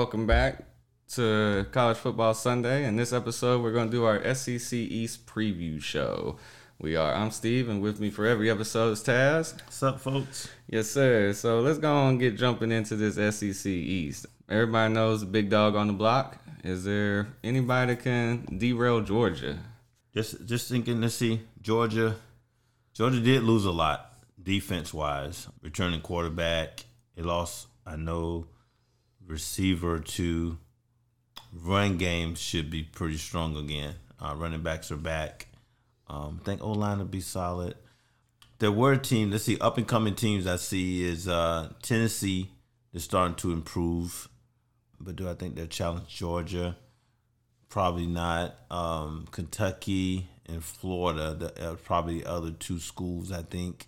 Welcome back to College Football Sunday. In this episode, we're going to do our SEC East preview show. We are. I'm Steve, and with me for every episode is Taz. What's up, folks? Yes, sir. So let's go on and get jumping into this SEC East. Everybody knows the big dog on the block. Is there anybody that can derail Georgia? Just just thinking to see Georgia. Georgia did lose a lot defense wise. Returning quarterback, they lost. I know receiver to run game should be pretty strong again. Uh, running backs are back. Um, I think O line will be solid. There were teams. Let's see, up and coming teams I see is uh, Tennessee. They're starting to improve, but do I think they'll challenge Georgia? Probably not. Um, Kentucky and Florida, the, uh, probably the other two schools. I think.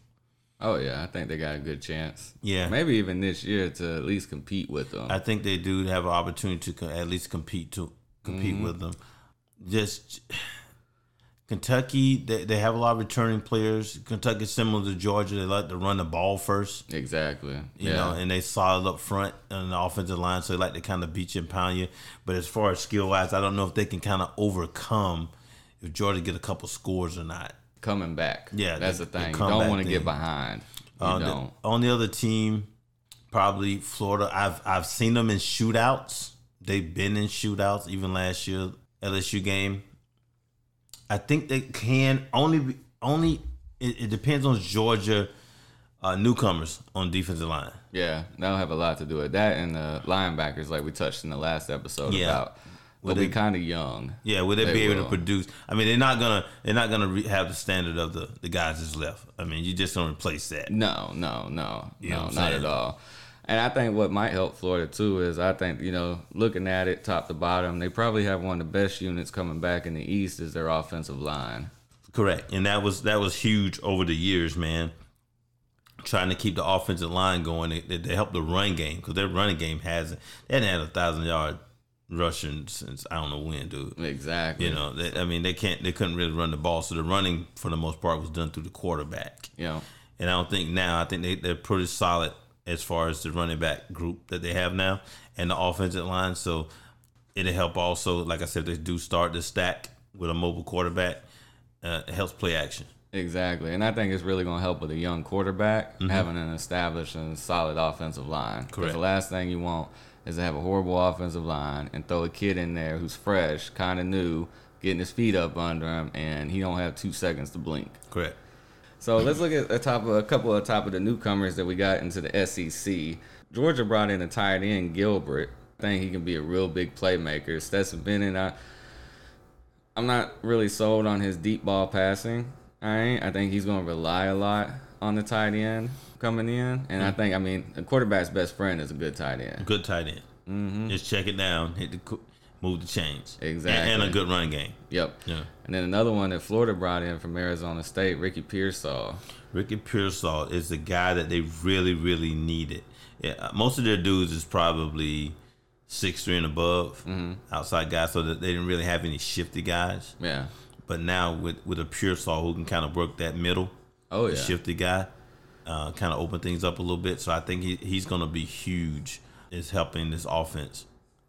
Oh yeah, I think they got a good chance. Yeah. maybe even this year to at least compete with them. I think they do have an opportunity to at least compete to compete mm-hmm. with them. Just Kentucky, they, they have a lot of returning players. Kentucky's similar to Georgia. They like to run the ball first, exactly. you yeah. know, and they solid up front on the offensive line, so they like to kind of beat you and pound you. But as far as skill wise, I don't know if they can kind of overcome if Georgia get a couple scores or not. Coming back. Yeah, that's the- the the thing. You don't want to get behind. You Uh, the- don't. on the other team, probably Florida. I've I've seen them in shootouts. They've been in shootouts even last year LSU game. I think they can only be, only it, it depends on Georgia uh, newcomers on defensive line. Yeah, that'll have a lot to do with that and the linebackers, like we touched in the last episode Yeah. about. We they- kind of young. Yeah, will they, They be able will. to produce? I mean, they're not gonna they're not gonna re- have the standard of the the guys that's left. I mean, you just don't replace that. No, no, no, You no, not saying? at all. And I think what might help Florida too is I think you know looking at it top to bottom, they probably have one of the best units coming back in the East is their offensive line. Correct, and that was that was huge over the years, man. Trying to keep the offensive line going, they, they, they help the run game because their running game hasn't they hadn't had a thousand yard rushing since I don't know when, dude. Exactly. You know, they, I mean, they can't they couldn't really run the ball, so the running for the most part was done through the quarterback. Yeah. And I don't think now. I think they they're pretty solid as far as the running back group that they have now and the offensive line. So it'll help also. Like I said, they do start the stack with a mobile quarterback. Uh, it helps play action. Exactly, and I think it's really going to help with a young quarterback having an established and solid offensive line. Mm-hmm. Correct. The last thing you want is to have a horrible offensive line and throw a kid in there who's fresh, kind of new, getting his feet up under him, and he don't have two seconds to blink. Correct. So let's look at a top of a couple of top of the newcomers that we got into the SEC. Georgia brought in a tight end, Gilbert. I think he can be a real big playmaker. Stetson Bennett, I, I'm not really sold on his deep ball passing. All right, I think he's going to rely a lot on the tight end coming in, and I think I mean a quarterback's best friend is a good tight end. Good tight end. Mm-hmm. Just check it down, hit the move the chains. And- Exactly. And, a good run game. Yep. Yeah. And then another one that Florida brought in from Arizona State, Ricky Pearsall. Ricky Pearsall is the guy that they really, really needed. Yeah, uh, most of their dudes is probably six three and above, Mm-hmm. outside guys, so that they didn't really have any shifty guys. Yeah. But now with with a Pearsall who can kind of work that middle, Oh yeah. shifty guy, uh, kind of open things up a little bit. So I think he, he's going to be huge. Is helping this offense.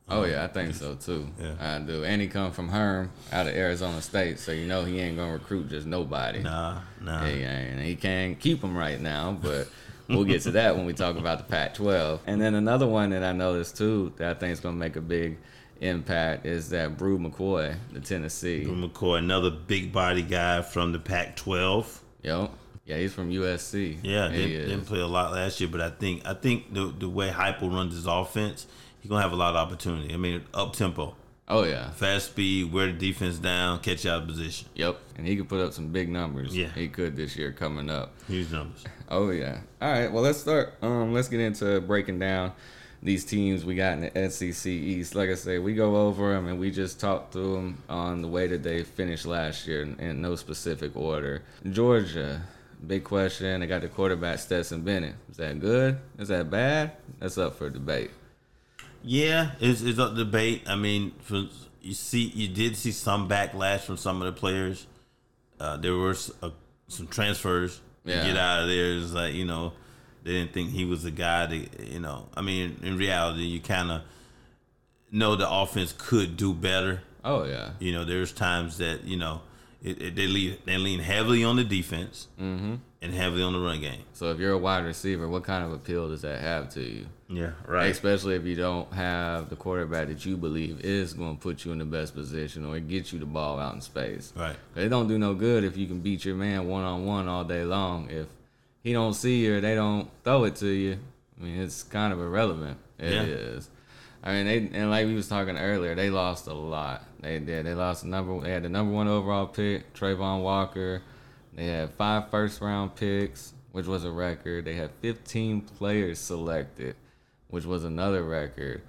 Oh yeah, I think so too. Yeah. I do. And he come from Herm out of Arizona State, so you know he ain't gonna recruit just nobody. Nah, nah. He ain't. He can't keep him right now, but we'll get to that when we talk about the Pac-12. And then another one that I noticed too that I think is gonna make a big impact is that Bru McCoy, the Tennessee. Drew McCoy, another big body guy from the Pac-12. Yo, yeah, he's from USC. Yeah, he didn't, didn't play a lot last year, but I think I think the the way Heupel runs his offense, he's gonna have a lot of opportunity. I mean, up tempo, Oh yeah. fast speed, wear the defense down, catch out of position, Yep. And he could put up some big numbers. Yeah. He could this year coming up. huge numbers. Oh yeah. All right. Well, let's start. Um, let's get into breaking down these teams we got in the SEC East. Like I said, we go over them and we just talk through them on the way that they finished last year in, in no specific order. Georgia, big question. They got the quarterback Stetson Bennett. Is that good? Is that bad? That's up for debate. Yeah, it's it's up to debate. I mean, for, you see, you did see some backlash from some of the players. Uh, there were uh, some transfers. to Get out of there. It's like you know, They didn't think he was the guy To, you know. I mean, in reality, you kind of know the offense could do better. Oh yeah. You know, there's times that you know it, it, they lean they lean heavily on the defense Mm-hmm. and heavily on the run game. So if you're a wide receiver, what kind of appeal does that have to you? Yeah, right. Especially if you don't have the quarterback that you believe is going to put you in the best position or get you the ball out in space. Right. It don't do no good if you can beat your man one on one all day long. If he don't see you or they don't throw it to you, I mean it's kind of irrelevant. It is. Yeah. I mean they and like we was talking earlier, they lost a lot. They did. They lost the number. They had the number one overall pick, Travon Walker. They had five first round picks, which was a record. They had 15 players selected, which was another record.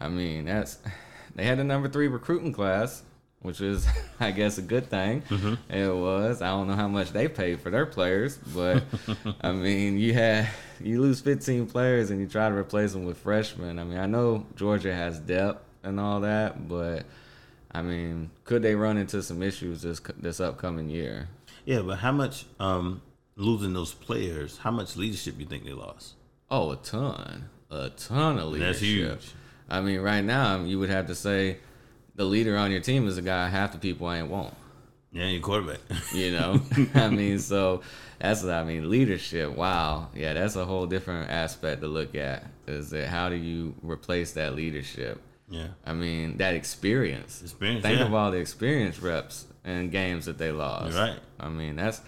I mean, that's they had the number three recruiting class, which is, I guess, a good thing. Mm-hmm. It was. I don't know how much they paid for their players, but I mean, you had you lose 15 players and you try to replace them with freshmen. I mean, I know Georgia has depth and all that, but I mean, could they run into some issues this this upcoming year? Yeah, but how much um, losing those players? How much leadership you think they lost? Oh, a ton, a ton of leadership. That's huge. I mean, right now you would have to say the leader on your team is a guy half the people ain't want. Yeah, your quarterback. You know, I mean, so that's what I mean. Leadership. Wow, yeah, that's a whole different aspect to look at. Is that how do you replace that leadership? Yeah, I mean, that experience. Experience, Think yeah. of all the experience reps and games that they lost. You're right. I mean, that's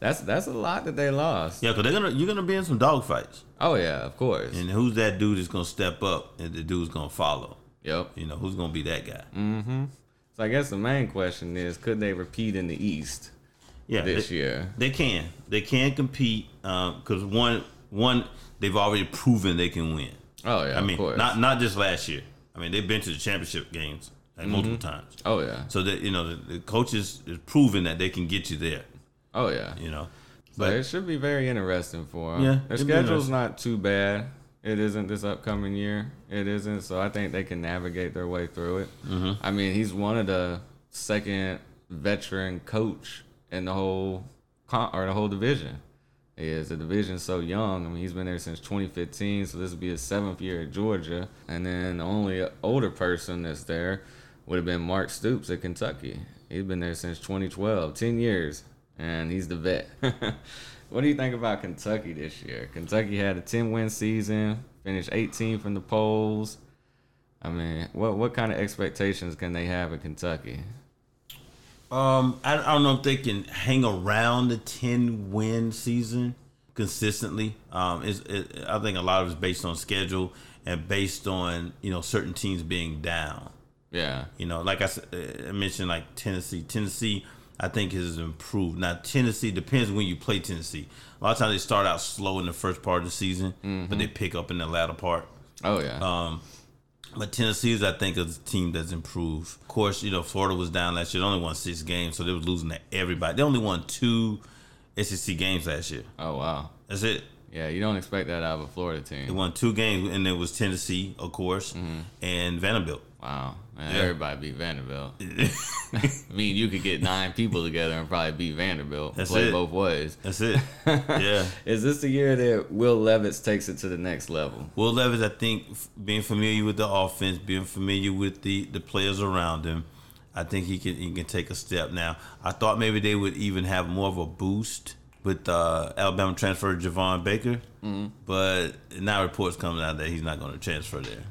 that's that's a lot that they lost. yeah, because they're gonna you're gonna be in some dogfights, Oh yeah, of course. and who's that dude that's gonna step up and the dude's gonna follow? yep. You know, who's gonna be that guy? Mm-hmm. So I guess the main question is, could they repeat in the East Yeah, this they, year? they can. They can compete because one one they've already proven they can win. Oh yeah, I mean, of course. not not just last year. I mean, they've been to the championship games like multiple times. oh yeah. So that you know, the, the coaches is proven that they can get you there. Oh yeah. You know, But but it should be very interesting for them. Yeah, their schedule's not too bad. It isn't this upcoming year. It isn't. So I think they can navigate their way through it. Mm-hmm. I mean, he's one of the second veteran coach in the whole con- or the whole division. Is the division's so young. I mean, he's been there since 2015, so this will be his seventh year at Georgia. And then the only older person that's there would have been Mark Stoops at Kentucky. He's been there since 2012, 10 years, and he's the vet. what do you think about Kentucky this year? Kentucky had a 10 win season, finished 18th in the polls. I mean, what what kind of expectations can they have in Kentucky? Um, I, I don't know if they can hang around the ten win season consistently. Um, it's, it, I think a lot of it's based on schedule and based on you know certain teams being down. Yeah. You know, like I, uh, I mentioned, like Tennessee. Tennessee, I think has improved. Now Tennessee depends when you play Tennessee. A lot of times they start out slow in the first part of the season, but they pick up in the latter part. Oh yeah. Um, but Tennessee's, I think, is a team that's improved. Of course, you know, Florida was down last year. They only won six games, so they were losing to everybody. They only won two SEC games last year. oh wow. That's it. Yeah, you don't expect that out of a Florida team. They won two games, and it was Tennessee, of course, mm-hmm. and Vanderbilt. Wow. Man, Yeah. Everybody beat Vanderbilt. I mean, you could get nine people together and probably beat Vanderbilt. That's play it. both ways. That's it. yeah. Is this the year that Will Levis takes it to the next level? Will Levis, I think, being familiar with the offense, being familiar with the, the players around him, I think he can he can take a step. Now, I thought maybe they would even have more of a boost with uh, Alabama transfer Javon Baker, but now reports coming out that he's not going to transfer there.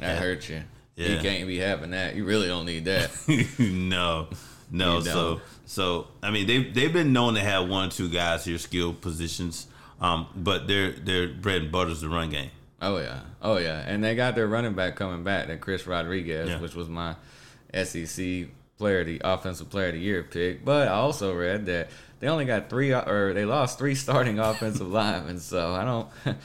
That hurt you. You Yeah. can't be having that. You really don't need that. no, no. So, so I mean, they they've been known to have one or two guys here skilled positions, um, but their their bread and butter is the run game. oh yeah. Oh yeah. And they got their running back coming back, that Chris Rodriguez, Yeah. which was my SEC player, the offensive player of the year pick. But I also read that they only got three, or they lost three starting offensive linemen. So I don't.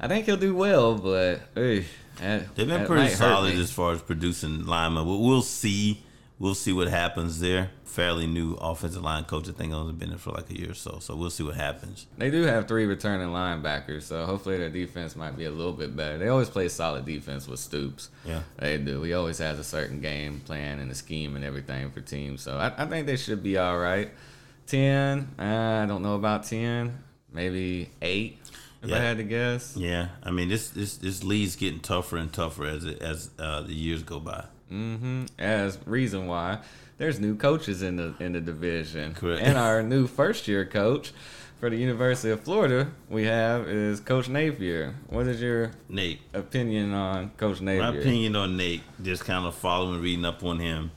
I think he'll do well, but hey, They've been pretty solid as far as producing linemen. But we'll see. We'll see what happens there. Fairly new offensive line coach. I think only been there for like a year or so. So we'll see what happens. They do have three returning linebackers, so hopefully their defense might be a little bit better. They always play solid defense with Stoops. Yeah. They do. He always has a certain game plan and a scheme and everything for teams. So I, I think they should be all right. 10, uh, I don't know about 10. Maybe 8. If Yeah. I had to guess. Yeah, I mean this this this league's getting tougher and tougher as it, as uh, the years go by. Mm-hmm. As reason why there's new coaches in the in the division. Correct. And our new first year coach for the University of Florida we have is Coach Napier. What is your Nate, opinion on Coach Napier? my opinion on Nate, just kind of following, reading up on him,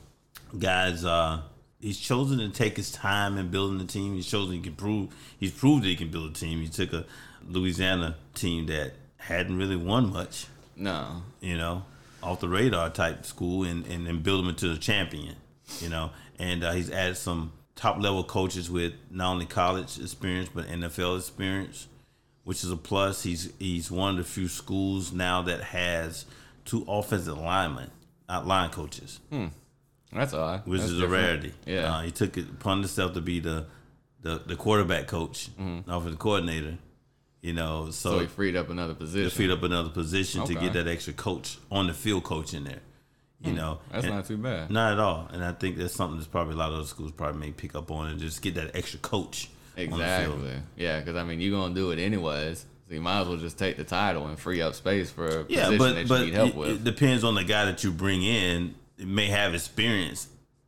guys. Uh, he's chosen to take his time in building the team. He's chosen he can prove. He's proved that he can build a team. He took a Louisiana team that hadn't really won much, No. you know, off the radar type school, and and, and build them into a champion, you know. And uh, he's added some top level coaches with not only college experience but NFL experience, which is a plus. He's he's one of the few schools now that has two offensive linemen, not line coaches, That's odd. which That's is a rarity. Yeah. uh, he took it upon himself to be the the, the quarterback coach, offensive coordinator. You know, so so, he freed up another to position. feed up another position to get that extra coach on the field coach in there. You hmm. know, That's And- not too bad. not at all. And I think that's something that's probably a lot of other schools probably may pick up on and just get that extra coach on the field. Exactly. Yeah, because I mean, you're gonna do it anyways. So you might as well just take the title and free up space for a Yeah, position but that but you need help it, with. it depends on the guy that you bring in. It may have experience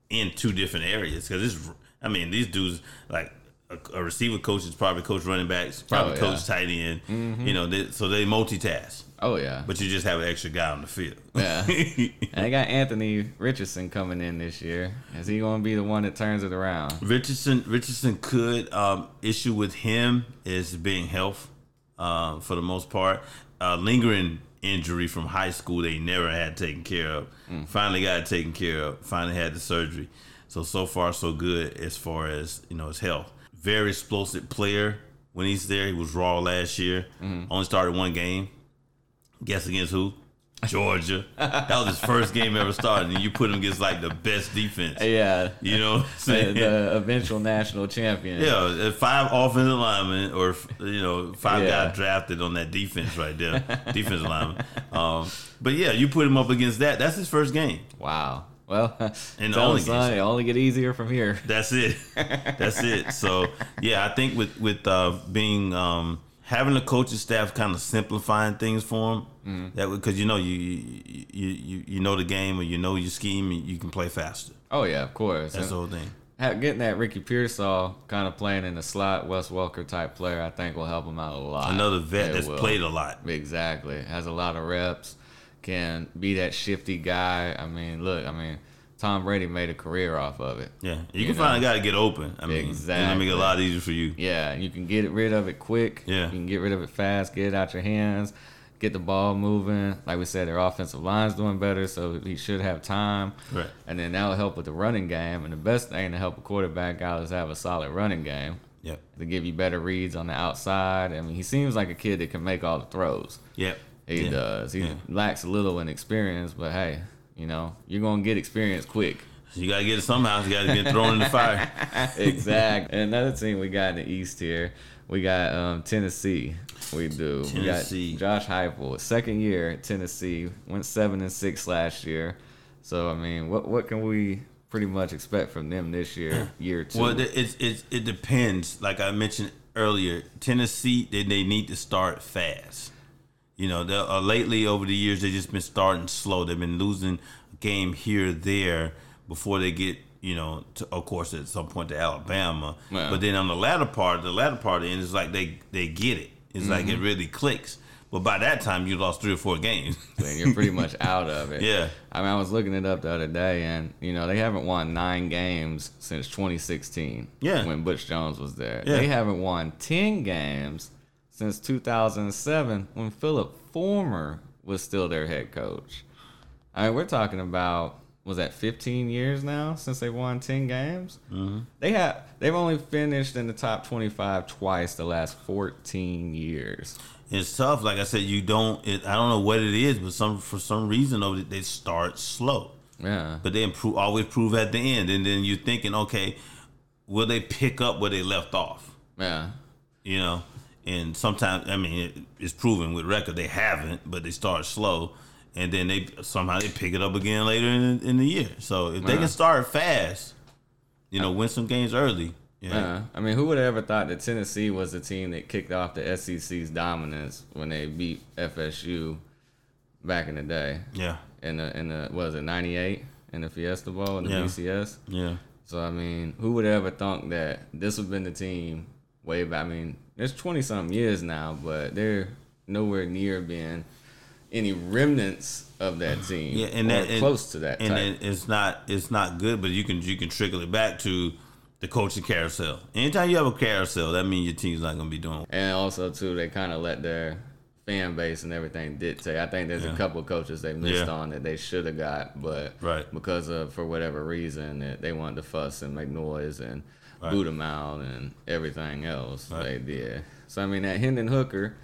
in two different areas because it's. I mean, these dudes like a, a receiver coach is probably coach running backs, probably Oh, yeah. coach tight end. You know, they, so they multitask, oh yeah. but you just have an extra guy on the field. Yeah. and they got Anthony Richardson coming in this year. Is he gonna be the one that turns it around? Richardson Richardson could um, issue with him is being health uh, for the most part. Uh, lingering injury from high school they never had taken care of. Finally got it taken care of. Finally had the surgery. So so far so good as far as you know his health. Very explosive player when he's there. He was raw last year. Only started one game. Guess against who? Georgia. that was his first game ever starting, and you put him against like the best defense. Yeah. You know, The, the eventual national champion. Yeah, five offensive linemen, or you know, five Yeah. guys drafted on that defense right there, defensive lineman. Um, but yeah, you put him up against that. That's his first game. Wow. Well, And only son, it only get easier from here. That's it. That's it. So yeah, I think with with uh, being um, having the coaching staff kind of simplifying things for him, Mm-hmm. that because you know you, you you you know the game or you know your scheme, and you can play faster. Oh yeah, of course. That's And the whole thing. getting that Ricky Pearsall kind of playing in the slot, Wes Welker type player, I think will help him out a lot. Another vet It that's will. played a lot. Exactly. Has a lot of reps. Can be that shifty guy. I mean, look, I mean, Tom Brady made a career off of it. Yeah, you, You can find a guy to get open. I mean, it's gonna make it a lot easier for you. Yeah, you can get rid of it quick. Yeah. You can get rid of it fast, get it out your hands, get the ball moving. Like we said, their offensive line's doing better, so he should have time. Right. And then that'll help with the running game. And the best thing to help a quarterback out is have a solid running game Yep. to give you better reads on the outside. I mean, he seems like a kid that can make all the throws. Yep. He Yeah. does. He Yeah. lacks a little in experience, but hey, you know, you're gonna get experience quick. You gotta get it somehow. You gotta get thrown in the fire. exactly. And another team we got in the East here, we got um, Tennessee. We do. Tennessee. We got Josh Heupel, second year at Tennessee, went seven and six last year. So I mean, what what can we pretty much expect from them this year, year two? Well, it it, it it depends. Like I mentioned earlier, Tennessee they, they need to start fast. You know, uh, lately over the years they've just been starting slow. They've been losing a game here there before they get you know, to, of course at some point to Alabama. But then on the latter part, the latter part end is like they they get it. It's like Mm-hmm. it really clicks. But by that time, you lost three or four games. and you're pretty much out of it. Yeah. I mean, I was looking it up the other day, and you know they haven't won nine games since 2016. Yeah. When Butch Jones was there, Yeah. they haven't won 10 games since 2007 when Phillip Fulmer was still their head coach. I mean, we're talking about was that 15 years now since they won 10 games. Mm-hmm. They have they've only finished in the top 25 twice the last 14 years. It's tough. Like I said, you don't. It, I don't know what it is, but some for some reason they start slow, Yeah. but they improve. Always prove at the end, and then you're thinking, okay, will they pick up where they left off? Yeah. You know, and sometimes I mean it, it's proven with record they haven't, but they start slow, and then they somehow they pick it up again later in, in the year. So if they can start fast, you know, win some games early, Yeah. Uh, I mean, who would have ever thought that Tennessee was the team that kicked off the SEC's dominance when they beat FSU back in the day? Yeah. In the in the was it '98 in the Fiesta Bowl in the Yeah. BCS? Yeah. So I mean, who would have ever thunk that this would have been the team way back? I mean, it's twenty something years now, but they're nowhere near being any remnants of that team. Yeah, and that and- close to that. And type. it's not it's not good, but you can you can trickle it back to the coaching carousel. Anytime you have a carousel, that means your team's not gonna be doing. And also too, they kind of let their fan base and everything dictate. I think there's Yeah. a couple of coaches they missed Yeah. on that they should have got, but Right. because of for whatever reason that they wanted to fuss and make noise and Right. boot them out and everything else Right. they did. So I mean that Hendon Hooker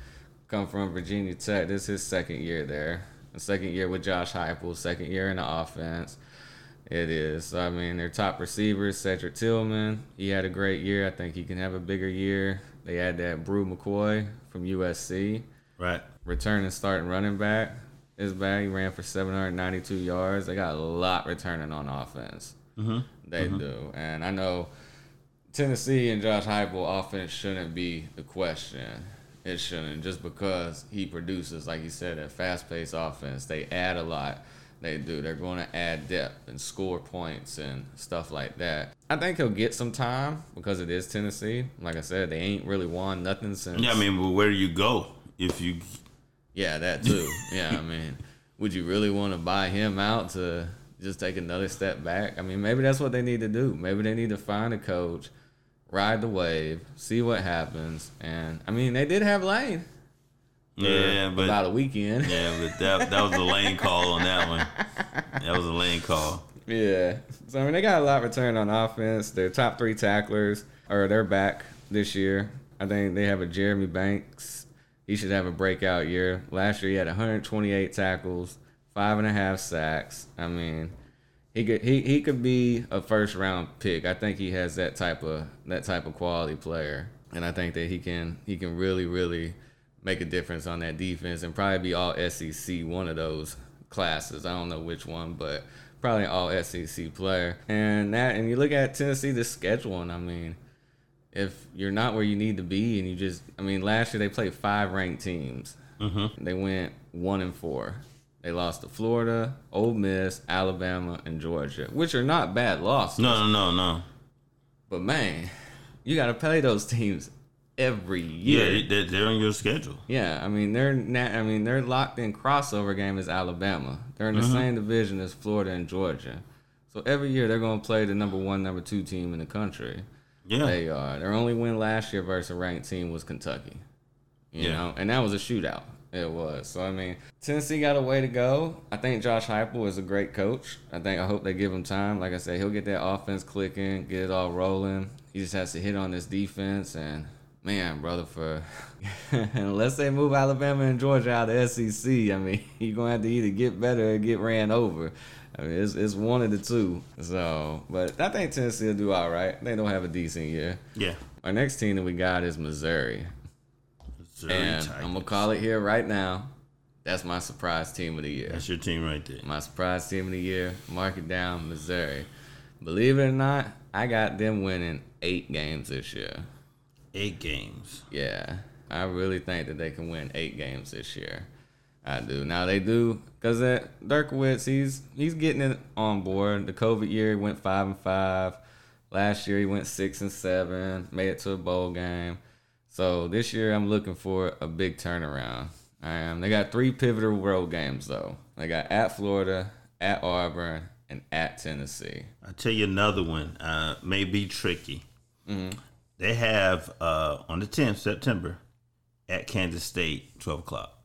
come from Virginia Tech. This is his second year there. The second year with Josh Heupel, second year in the offense. It is. So, I mean, their top receivers, Cedric Tillman, he had a great year. I think he can have a bigger year. They had that Bru McCoy from USC, Right. returning starting running back. Is back. He ran for 792 yards. They got a lot returning on offense. Mm-hmm. They do. And I know Tennessee and Josh Heupel offense shouldn't be the question. It shouldn't just because he produces, like you said, a fast-paced offense. They add a lot. They do. They're going to add depth and score points and stuff like that. I think he'll get some time because it is Tennessee. Like I said, they ain't really won nothing since. Yeah, I mean, but where do you go if you? Yeah, that too. yeah, I mean, would you really want to buy him out to just take another step back? I mean, maybe that's what they need to do. Maybe they need to find a coach, ride the wave, see what happens. And I mean, they did have Lane. Yeah, but about a weekend. yeah, but that that was a lane call on that one. That was a lane call. Yeah. So I mean, they got a lot returned on offense. Their top three tacklers are they're back this year. I think they have a Jeremy Banks. He should have a breakout year. Last year he had 128 tackles, five and a half sacks. I mean, he could he, he could be a first round pick. I think he has that type of that type of quality player, and I think that he can he can really really make a difference on that defense and probably be all SEC one of those classes. I don't know which one, but probably all SEC player. And that and you look at Tennessee the schedule, and I mean, if you're not where you need to be, and you just I mean, last year they played five ranked teams. Mm-hmm. They went one and four. They lost to Florida, Ole Miss, Alabama, and Georgia, which are not bad losses. No, no, no, no. But man, you got to play those teams every year. Yeah, they, they're on your schedule. Yeah, I mean they're na- I mean they're locked in crossover game as Alabama. They're in the mm-hmm. same division as Florida and Georgia. So every year they're going to play the number one, number two team in the country. Yeah, They are. Their only win last year versus a ranked team was Kentucky. You Yeah. know, and that was a shootout. It was. So I mean, Tennessee got a way to go. I think Josh Heupel is a great coach. I think I hope they give him time. Like I said, he'll get that offense clicking, get it all rolling. He just has to hit on this defense and man, brother, for unless they move Alabama and Georgia out of SEC, I mean, you're gonna have to either get better or get ran over. I mean, it's, it's one of the two. So, but I think Tennessee will do all right. They don't have a decent year. yeah. Our next team that we got is Missouri. Missouri And Tigers. I'm gonna call it here right now. That's my surprise team of the year. That's your team right there. My surprise team of the year. Mark it down, Missouri. Believe it or not, I got them winning eight games this year. Eight games. Yeah, I really think that they can win eight games this year. I do. Now they do because Drinkwitz, he's he's getting it on board. The COVID year, he went five and five. Last year, he went six and seven. Made it to a bowl game. So this year, I'm looking for a big turnaround. I am. They got three pivotal road games though. They got at Florida, at Auburn, and at Tennessee. I'll tell you another one. Uh, may be tricky. They have uh, on the 10th September at Kansas State, 12 o'clock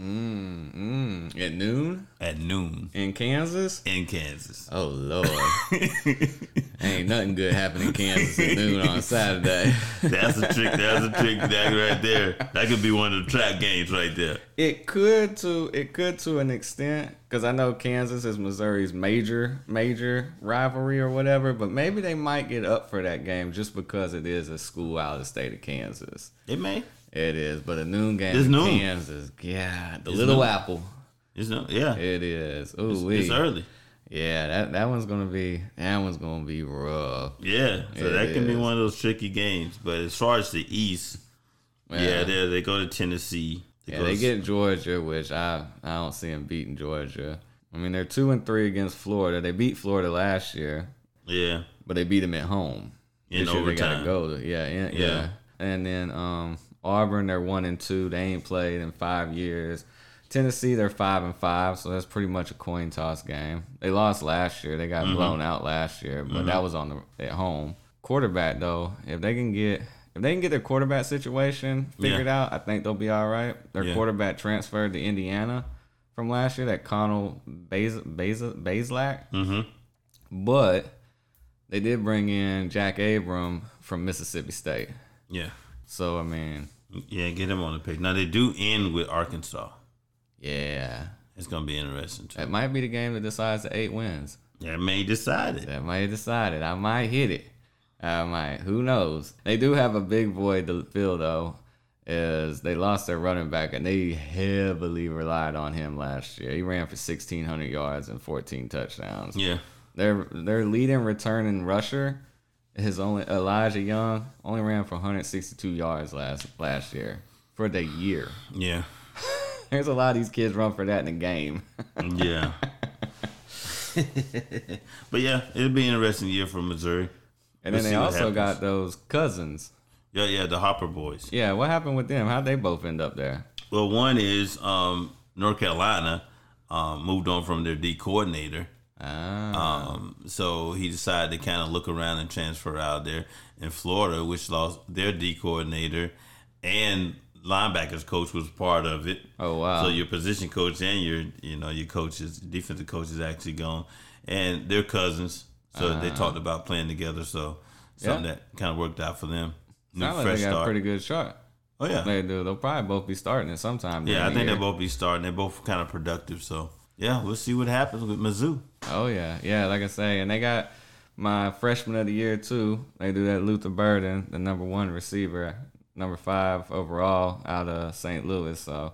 Mm, mm. At noon at noon in Kansas. in Kansas. Oh Lord. Ain't nothing good happening in Kansas at noon on Saturday. That's a trick. That's a trick. That right there. That could be one of the trap games right there. It could to it could to an extent because I know Kansas is Missouri's major major rivalry or whatever, but maybe they might get up for that game just because it is a school out of the state of Kansas. It may. It is, but a noon game It's noon. Kansas, yeah, the It's little noon. apple. It's no. Yeah. It is. It's, Ooh, it's early. Yeah, that that one's gonna be that one's gonna be rough. Yeah, so It that can be one of those tricky games. But as far as the East, yeah, they they go to Tennessee. Yeah, they to- get Georgia, which I I don't see them beating Georgia. I mean, they're two and three against Florida. They beat Florida last year, yeah but they beat them at home. in This year they gotta overtime. go to yeah, in, yeah, Yeah. And then um, Auburn, they're one and two. They ain't played in five years. Tennessee, they're five and five, so that's pretty much a coin toss game. They lost last year. They got Mm-hmm. blown out last year, but that was on the at home. Quarterback though, if they can get if they can get their quarterback situation figured out, I think they'll be all right. Their Yeah. quarterback transferred to Indiana from last year, that Connor Baz Baz Bazelak. Mm-hmm. But they did bring in Jack Abraham from Mississippi State. Yeah, So I mean, yeah, get them on the page. Now they do end with Arkansas. yeah, It's gonna be interesting too. that might be the game that decides the eight wins. Yeah, may decide it. That might decide it. I might hit it. I might. Who knows? They do have a big void to fill though. Is they lost their running back and they heavily relied on him last year. He ran for sixteen hundred yards and fourteen touchdowns. Yeah, Their their leading returning rusher, his only Elijah Young, only ran for 162 yards last last year for the year. yeah, There's a lot of these kids run for that in a game. yeah. but yeah, it'll be an interesting year for Missouri. And We'll then they also got those cousins. Yeah, yeah, the Hopper boys. Yeah, what happened with them? How'd they both end up there? Well, one is um, North Carolina um, moved on from their D coordinator. Ah, Um, so he decided to kind of look around and transfer out there in Florida, which lost their D coordinator and linebackers coach was part of it. oh wow. So your position coach and your you know your coaches, defensive coach is actually gone, and they're cousins. So they talked about playing together. So something Uh-huh. Yeah. that kind of worked out for them. New Sound like fresh they got a start. pretty good shot. oh yeah, They do. They'll probably both be starting at some time. yeah. I think year. they'll both be starting. They're both kind of productive. So yeah, we'll see what happens with Mizzou. Oh yeah, yeah. Like I say, and they got my freshman of the year too. They do that Luther Burden, the number one receiver, number five overall out of St. Louis. So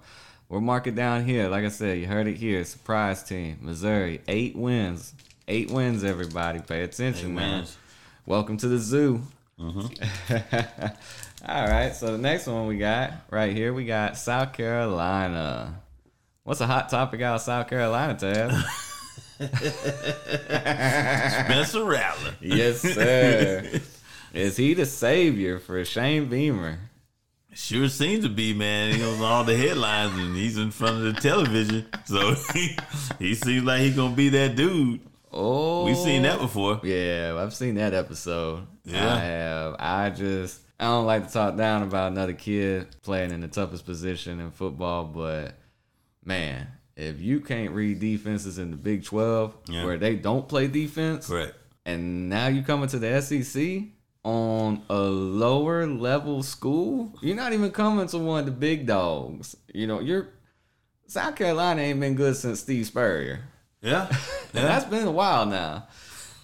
we'll mark it down here. Like I said, you heard it here. Surprise team, Missouri, eight wins, eight wins. Everybody, pay attention, Eight man. wins. Welcome to the zoo. Mm-hmm. All right, so the next one we got right here, we got South Carolina. What's a hot topic out of South Carolina, Taz? Spencer Rattler. Yes, sir. Is he the savior for Shane Beamer? Sure seems to be, man. He on all the headlines and he's in front of the television. So he, he seems like he's going to be that dude. Oh, We've seen that before. Oh, yeah, I've seen that episode. Yeah. I have. I just I don't like to talk down about another kid playing in the toughest position in football, but man, if you can't read defenses in the Big Twelve Yeah. where they don't play defense, Correct. and now you coming to the SEC on a lower level school, you're not even coming to one of the big dogs. You know, you're South Carolina ain't been good since Steve Spurrier. Yeah. And that's been a while now.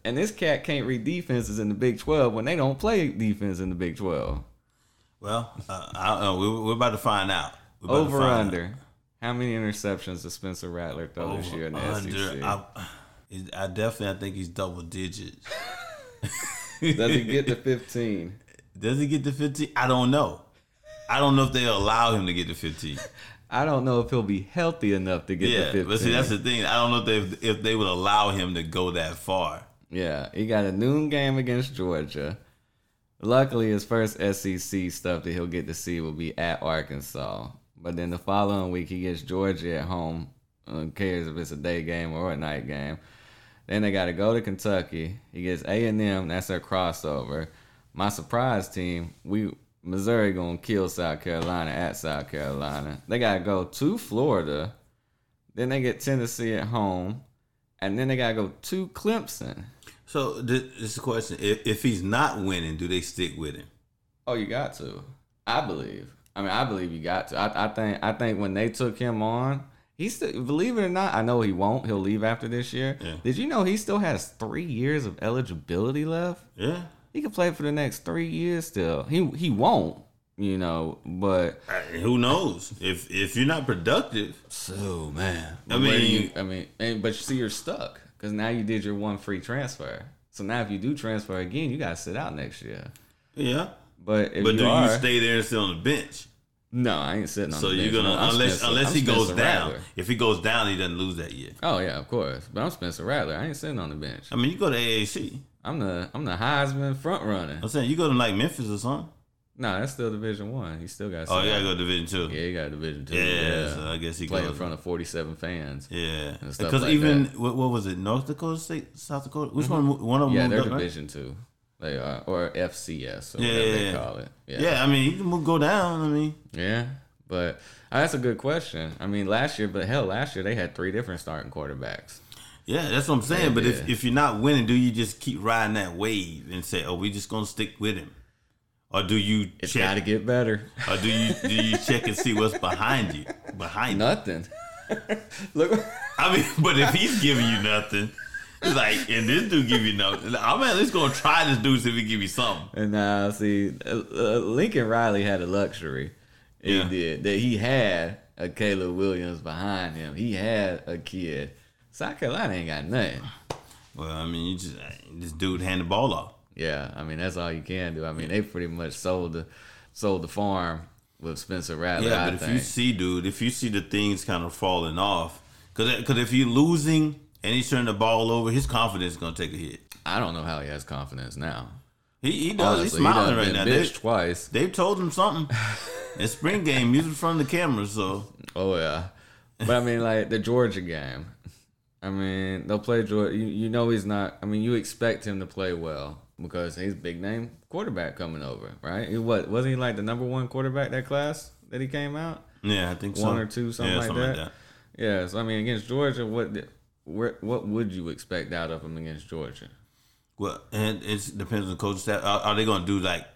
And this cat can't read defenses in the Big 12 when they don't play defense in the Big 12. Well, uh, I don't know. We're, we're about to find out. We're about to Over under. How many interceptions does Spencer Rattler throw out. this year in the. SEC? I, I definitely, I think he's double digits. Does he get to 15? Does he get to 15? I don't know. I don't know if they'll allow him to get to 15. I don't know if he'll be healthy enough to get to Yeah, 15. but see, that's the thing. I don't know if they, if they would allow him to go that far. Yeah, he got a noon game against Georgia. Luckily, his first SEC stuff that he'll get to see will be at Arkansas. But then the following week, he gets Georgia at home. Who cares if it's a day game or a night game? Then they got to go to Kentucky. He gets A and M. That's their crossover. My surprise team, we Missouri gonna kill South Carolina at South Carolina. They got to go to Florida. Then they get Tennessee at home, and then they got to go to Clemson. So this is the question: if, if he's not winning, do they stick with him? Oh, you got to. I believe. I mean, I believe you got to. I, I think. I think when they took him on, he still. Believe it or not, I know he won't. He'll leave after this year. Yeah. Did you know he still has three years of eligibility left? Yeah, He could play for the next three years still. He he won't. You know, but I- who knows? If if you're not productive, so man. I mean- you, I mean, and, but you see, you're stuck because now you did your one free transfer. So now if you do transfer again, you gotta sit out next year. Yeah. But if But you do are, you stay there and sit on the bench? no, I ain't sitting on. So the you're bench. gonna unless Spencer- unless I'm he goes down. Rattler. If he goes down, he doesn't lose that year. Oh yeah, of course. But I'm Spencer Rattler. I ain't sitting on the bench. I mean, you go to AAC. I'm the I'm the Heisman front runner. I'm saying you go to like Memphis or something. No, that's still Division One. He still got. Oh, gotta go to Division Two. Yeah, he got Division Two. Yeah, Yeah, so I guess he play in front of 47 fans. Yeah, because like even what, what was it? North Dakota State, South Dakota. Which mm-hmm. one? One of them. Yeah, they're up, right? Division Two. They are or FCS or Yeah, whatever they call it. Yeah. Yeah, I mean, you can go down. I mean, Yeah, but uh, that's a good question. I mean, last year, but hell, last year they had three different starting quarterbacks. yeah, that's what I'm saying. Yeah, but yeah. if if you're not winning, do you just keep riding that wave and say, "Oh, we just gonna stick with him," or do you It's got to get better. Or do you do you check and see what's behind you? Behind you. Nothing. Look, I mean, but if he's giving you nothing, it's like, and this dude give you nothing, I'm at least gonna try this dude see if he give you something. and now see, uh, uh, Lincoln Riley had a luxury. He Yeah. did that. He had a Caleb Williams behind him. He had a kid. South Carolina ain't got nothing. Well, I mean, you just this dude hand the ball off. Yeah, I mean that's all you can do. I mean they pretty much sold the sold the farm with Spencer Rattler. Yeah, I but if think. you see, dude, if you see the things kind of falling off, because if you're losing and he's turning the ball over, his confidence is gonna take a hit. I don't know how he has confidence now. He, he does. Honestly, he's he smiling done right now. They, twice. they've told him something. In spring game, he's in front of the camera, so Oh yeah, but I mean like the Georgia game. I mean they'll play Georgia. You, you know he's not. I mean you expect him to play well because he's big name quarterback coming over, right? He what wasn't he like the number one quarterback that class that he came out? yeah, I think so. One or two, something yeah, like something that. Yeah, so I mean against Georgia, what where, what would you expect out of him against Georgia? Well, and it depends on the coach staff. Are, are they gonna do like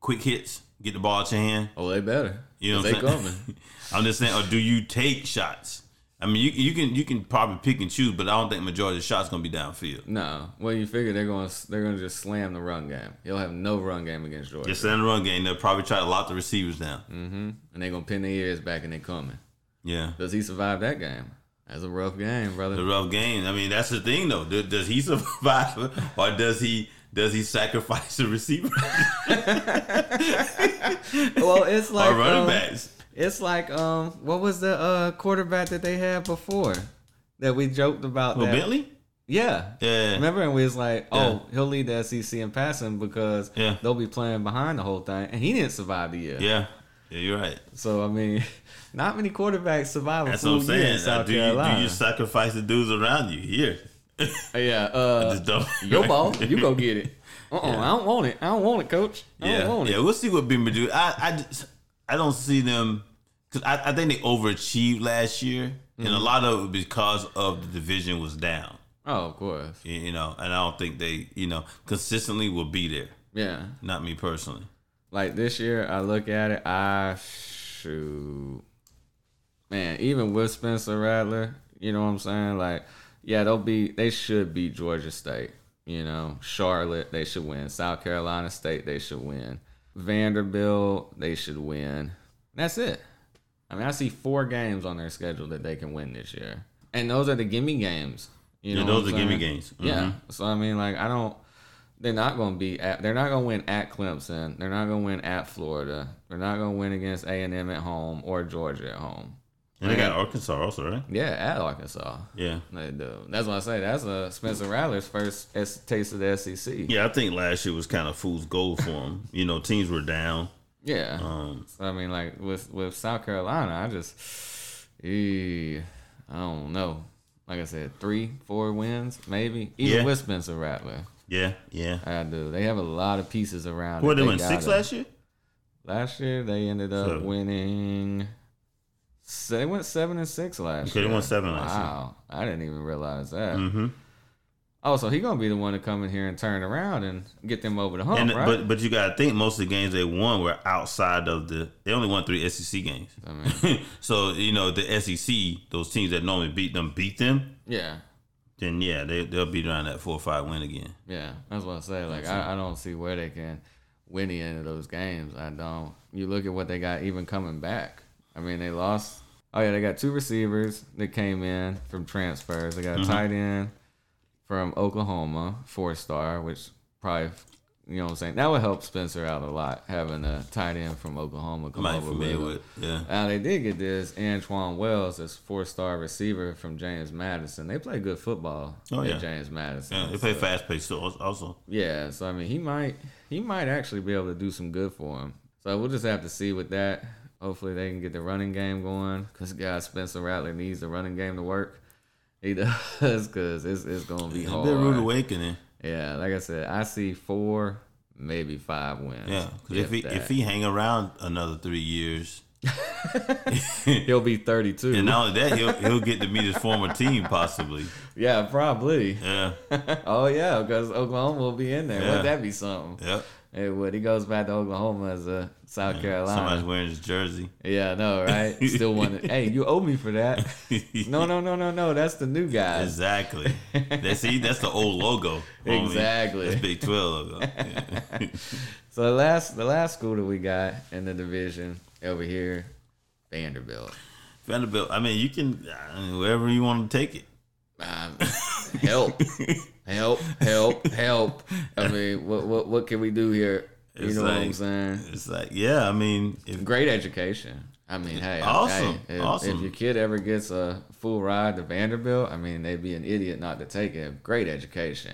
quick hits, get the ball to your hand? Oh, they better. You know, what they I'm saying? coming. I'm just saying, or do you take shots? I mean, you you can you can probably pick and choose, but I don't think majority of the shots gonna be downfield. No, well, you figure they're going to they're going to just slam the run game. He'll have no run game against Georgia, Just in the run game, they'll probably try to lock the receivers down. mm-hmm. and they're going to pin their ears back and they're coming. Yeah, Does he survive that game? That's a rough game, brother. the rough game. I mean, that's the thing though. Does, does he survive, or does he does he sacrifice the receiver well, it's like or running um, backs? It's like um, what was the uh quarterback that they had before that we joked about? Well, that? Bentley. Yeah. Yeah. Remember, and we was like, Yeah. oh, he'll lead the SEC in passing because Yeah. they'll be playing behind the whole thing, and he didn't survive the year. Yeah, yeah, you're right. So I mean, not many quarterbacks survive a That's what full I'm year saying. in South do you Carolina. do you sacrifice the dudes around you here? yeah, uh, Just don't- your ball, you go get it. Uh, uh Yeah. I don't want it. I don't want it, coach. I Yeah, don't want yeah. We'll see what Bama do. I, I, just, I don't see them because I, I think they overachieved last year, and Mm-hmm. a lot of it because of the division was down. Oh, of course. You you know, and I don't think they, you know, consistently will be there. Yeah, Not me personally. like this year, I look at it. I shoot, man. Even with Spencer Rattler, you know what I'm saying? Like, yeah, they'll be. They should beat Georgia State. You know, Charlotte, they should win. South Carolina State, they should win. Vanderbilt, they should win. That's it. I mean, I see four games on their schedule that they can win this year, and those are the gimme games. You Yeah, know, those are I'm gimme games. Yeah. Mhm. So I mean, like, I don't. They're not going to be at. They're not going to win at Clemson. They're not going to win at Florida. They're not going to win against A and M at home or Georgia at home. And they got Arkansas also, right? Yeah, at Arkansas. Yeah. They do. That's what I say that's a Spencer Rattler's first S- taste of the SEC. Yeah, I think last year was kind of fool's gold for them. you know, teams were down. Yeah. Um, So, I mean, like with with South Carolina, I just, eh, I don't know. Like I said, three, four wins, maybe. Even Yeah. with Spencer Rattler, yeah, yeah. I do. They have a lot of pieces around. What they went six last year? Last year they ended up So- winning. Se- They went seven and six last Okay, year. they won seven last year. Wow, I didn't even realize that. Mm-hmm. Oh, so he gonna be the one to come in here and turn around and get them over the hump, And right? but but you got to think most of the games they won were outside of the. They only won three SEC games. I mean, so you know the SEC, those teams that normally beat them, beat them. yeah, Then yeah, they they'll be around that four or five win again. yeah. That's what I say. Like I, I don't see where they can win the end of those games. I don't. You look at what they got even coming back. I mean, they lost. Oh yeah, they got two receivers that came in from transfers. They got a Mm-hmm. tight end from Oklahoma, four star, which probably you know what I'm saying. That would help Spencer out a lot having a tight end from Oklahoma come I'm over familiar with. Yeah. Now they did get this Antwane Wells, this four star receiver from James Madison. They play good football Oh, at yeah. James Madison. Yeah, they play So- fast paced too, also. yeah, so I mean, he might he might actually be able to do some good for him. So we'll just have to see with that. Hopefully, they can get the running game going because guy Spencer Rattler needs the running game to work. He does because it's it's gonna be It's hard. a rude awakening. Yeah, like I said, I see four, maybe five wins. Yeah, because if he that. if he hang around another three years, he'll be thirty two. and not only that, he'll he'll get to meet his former team possibly. yeah, probably. Yeah, oh yeah, because Oklahoma will be in there. Yeah. Wouldn't that be something? yep. It would. He goes back to Oklahoma as a South Carolina. Somebody's wearing his jersey. Yeah, I know, right? Still want to. hey, you owe me for that. No, no, no, no, no. That's the new guy. Exactly. That's see, that's the old logo. homie. Exactly. That's Big Twelve logo. Yeah. So the last, the last school that we got in the division over here, Vanderbilt. Vanderbilt. I mean, you can I mean, wherever you want to take it. Um, help, help, help, help. I mean, what, what, what can we do here? You It's know what I'm saying? It's like, yeah, I mean, if Great education. I mean, hey, Awesome, hey, if, awesome. if your kid ever gets a full ride to Vanderbilt, I mean, they'd be an idiot not to take it. Great education.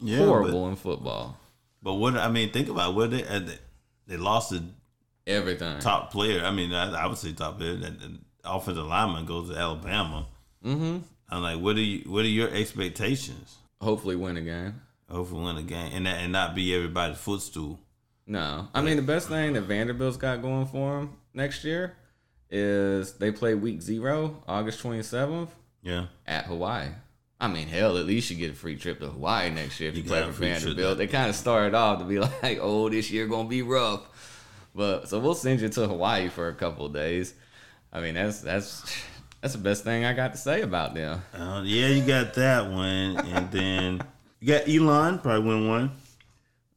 yeah, Horrible in football. But, but what I mean, think about what they uh, they- they lost the Everything. top player. I mean, I, I would say top player. And offensive lineman goes to Alabama. Mm-hmm. I'm like, what are you? What are your expectations? Hopefully, win a game. Hopefully, win a game and that, and not be everybody's footstool. No, I mean the best thing that Vanderbilt's got going for them next year is they play Week Zero, August twenty seventh, Yeah, at Hawaii. I mean, hell, at least you get a free trip to Hawaii next year if you, You play for Vanderbilt. They kind of started off to be like, "Oh, this year gonna be rough," but so we'll send you to Hawaii for a couple of days. I mean, that's that's that's the best thing I got to say about them. uh, yeah, you got that one, and then you got Elon probably win one.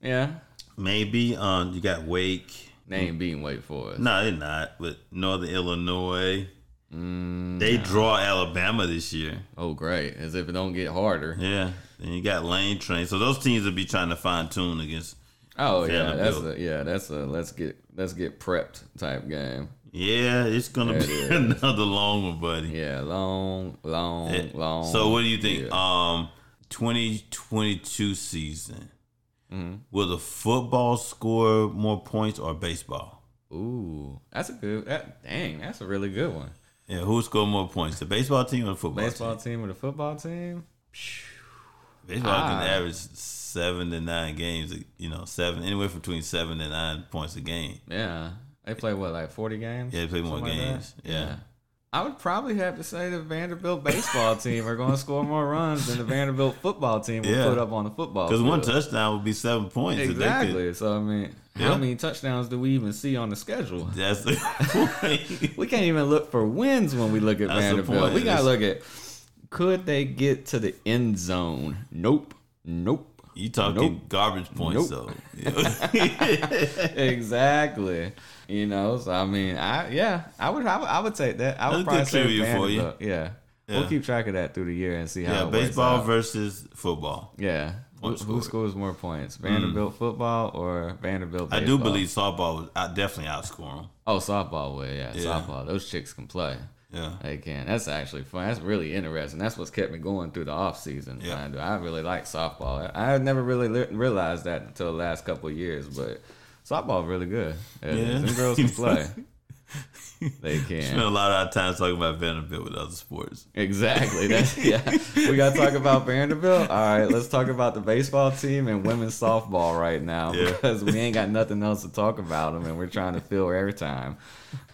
Yeah, Maybe um, you got Wake. they ain't beating Wake Forest. No, they're not. But Northern Illinois, they draw Alabama this year. Oh, great! As if it don't get harder. Yeah, and you got Lane Train. So those teams will be trying to fine tune against. Oh yeah, that's a yeah, that's a let's get let's get prepped type game. Yeah, it's gonna It be another long one, buddy. Yeah, long, long, Eh, long. So what do you think? Yeah. Um, 2022 season. Mm-hmm. Will the football score more points or baseball? Ooh, that's a good. That, dang, that's a really good one. Yeah, who score more points? The baseball team or the football Baseball team? team or the football team? Baseball Ah. can average seven to nine games. You know, seven anywhere between seven to nine points a game. Yeah, they play what like forty games. Yeah, they play more Something like games. Yeah. I would probably have to say the Vanderbilt baseball team are going to score more runs than the Vanderbilt football team will Yeah. put up on the football. Because one touchdown would be seven points. Exactly. So I mean, how many touchdowns do we even see on the schedule? That's the point. We can't even look for wins when we look at That's Vanderbilt. We gotta look at could they get to the end zone? Nope. Nope. You talking Nope. garbage points Nope. though. exactly. You know, so I mean, I yeah, I would I would, I would take that. I would That's probably say trivia for you. Yeah. Yeah. We'll keep track of that through the year and see how yeah, baseball versus football. Yeah. Who, who scores more points? Mm. Vanderbilt football or Vanderbilt Baseball? I do believe softball would I definitely outscore them. Oh, softball will, yeah. Yeah. Softball. Those chicks can play. Yeah. They can. That's actually fun. That's really interesting. That's what's kept me going through the off season. Yeah. I, I really like softball. I, I never really li- realized that until the last couple of years, but softball really good. Yeah, Yeah. them girls can play. they can. Spend a lot of our time talking about Vanderbilt with other sports. Exactly. That's yeah. We got to talk about Vanderbilt. All right, let's talk about the baseball team and women's softball right now Yeah. because we ain't got nothing else to talk about them, and we're trying to fill airtime.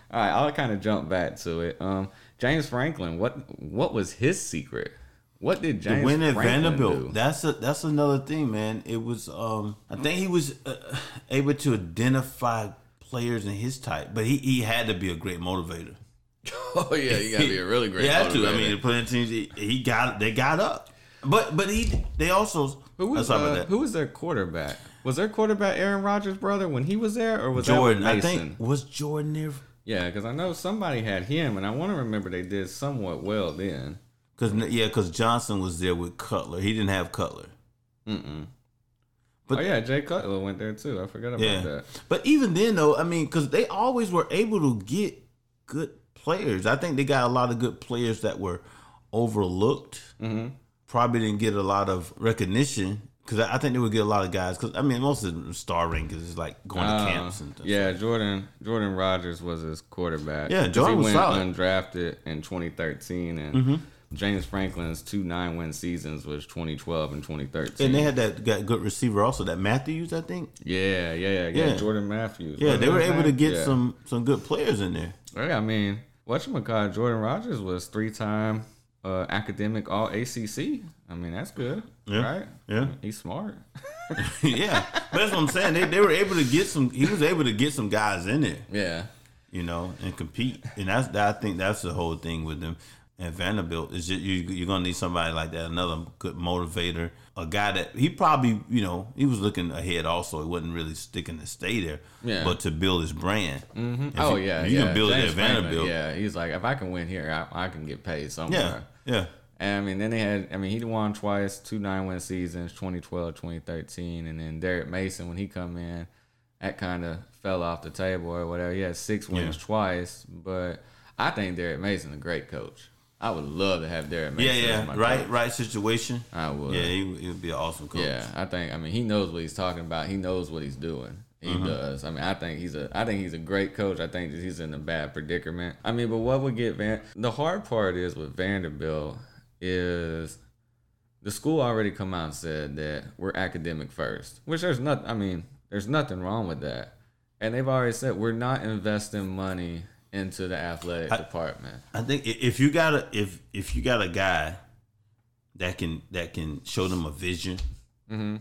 All right, I'll kind of jump back to it. Um, James Franklin, what what was his secret? What did James the win at Franklin Vanderbilt. do? That's a that's another thing, man. It was um I think he was uh, able to identify players in his type, but he, he had to be a great motivator. oh yeah, you gotta be a really great. He had to. I mean, the playing teams he, he got they got up, but but he they also who was uh, that. who was their quarterback? Was their quarterback Aaron Rodgers' brother when he was there, or was Jordan, that I think was Jordan there. Yeah, because I know somebody had him, and I want to remember they did somewhat well then. Cause yeah, cause Johnson was there with Cutler. He didn't have Cutler. Mm-mm. But- oh yeah, Jay Cutler went there too. I forgot about Yeah. that. But even then, though, I mean, because they always were able to get good players. I think they got a lot of good players that were overlooked. Mm-hmm. Probably didn't get a lot of recognition because I think they would get a lot of guys. Because I mean, most of them star rankings is like going to Uh, camps and stuff. yeah, Jordan Jordan Rodgers was his quarterback. Yeah, Jordan he was went solid. undrafted in 2013, and Mm-hmm. James Franklin's two nine win seasons was 2012 and 2013. And they had that got good receiver also, that Matthews, I think. yeah, yeah, yeah, yeah. Jordan Matthews. Yeah, they were able to get Yeah. some some good players in there. Yeah, I mean, whatchamacallit, Jordan Rodgers was three time uh, academic all ACC. I mean, that's good, Yeah. right? Yeah. He's smart. yeah, but that's what I'm saying. They, they were able to get some. He was able to get some guys in there. yeah. you know, and compete. And that's that, I think that's the whole thing with them. And Vanderbilt is just, you, you're gonna need somebody like that, another good motivator, a guy that he probably you know he was looking ahead. Also, he wasn't really sticking to stay there, Yeah. but to build his brand. hmm Oh you- yeah, you yeah. can build it at Vanderbilt. Yeah, he's like, if I can win here, I, I can get paid somewhere. Yeah, yeah, And I mean, then they had, I mean, he won twice, two nine win seasons, 2012, 2013. And then Derek Mason, when he come in, that kind of fell off the table or whatever. He had six wins Yeah. twice. But I think Derek Mason a great coach. I would love to have Derek yeah, Mason. as yeah. my Right, coach. right situation. I would. Yeah, he, he would be an awesome coach. Yeah, I think. I mean, he knows what he's talking about. He knows what he's doing. He Mm-hmm. does. I mean, I think he's a. I think he's a great coach. I think that he's in a bad predicament. I mean, but what would get Van? The hard part is with Vanderbilt is the school already come out and said that we're academic first, which there's not. I mean, there's nothing wrong with that, and they've already said we're not investing money into the athletic department. I think if you got a if if you got a guy that can that can show them a vision Mm-hmm.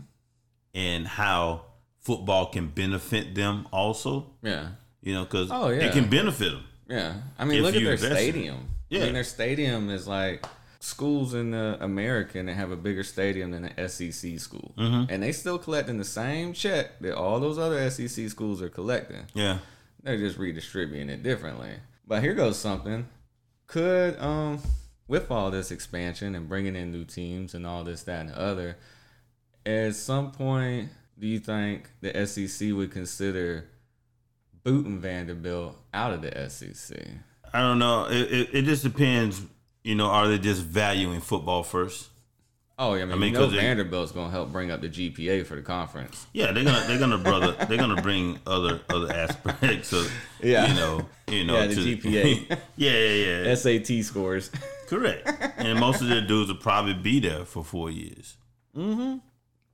and how football can benefit them also, Yeah. you know, because Oh, yeah. it can benefit them. Yeah, I mean, look at their stadium. Yeah. I mean, their stadium is like schools in the American that have a bigger stadium than the SEC school, Mm-hmm. and they still collecting the same check that all those other SEC schools are collecting. Yeah, They're just redistributing it differently. But here goes something: could um, with all this expansion and bringing in new teams and all this, that, and the other, at some point, do you think the SEC would consider booting Vanderbilt out of the SEC? I don't know. It, it it just depends. You know, are they just valuing football first? Oh, yeah, I mean, mean, you know they- Vanderbilt's gonna help bring up the GPA for the conference. Yeah, they're gonna they're gonna brother they're gonna bring other other aspects of Yeah. you know you know Yeah, the to- GPA. yeah, yeah, yeah. SAT scores. Correct. And most of their dudes will probably be there for four years. Mm-hmm.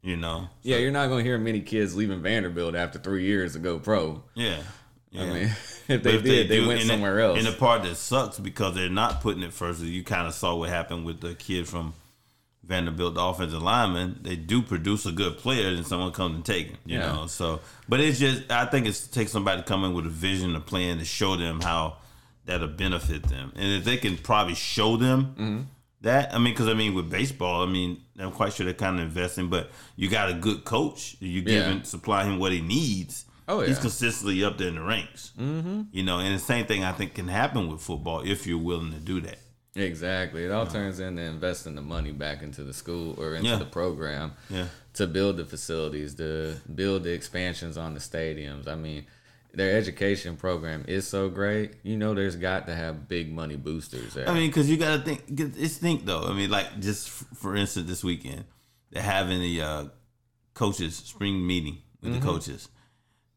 You know. Yeah, you're not gonna hear many kids leaving Vanderbilt after three years to go pro. Yeah. Yeah. I mean, if they if did, they, do- went somewhere else. And the part that sucks because they're not putting it first is you kind of saw what happened with the kid from Vanderbilt, the offensive lineman. They do produce a good player, and someone comes and take him. You Yeah. know, so but it's just I think it's takes somebody to come in with a vision, a plan to show them how that'll benefit them, and if they can probably show them. Mm-hmm. That I mean, because I mean, with baseball, I mean, I'm quite sure they're kind of investing, but you got a good coach. You give Yeah. him supply him what he needs. Oh, he's consistently up there in the ranks. Mm-hmm. You know, and the same thing I think can happen with football if you're willing to do that. Exactly. It all turns into investing the money back into the school or into Yeah. the program Yeah, to build the facilities, to build the expansions on the stadiums. I mean, their education program is so great. You know, there's got to have big money boosters there. I mean, because you got to think. It's think though. I mean, like just for instance, this weekend they're having the uh, coaches spring meeting with Mm-hmm. the coaches.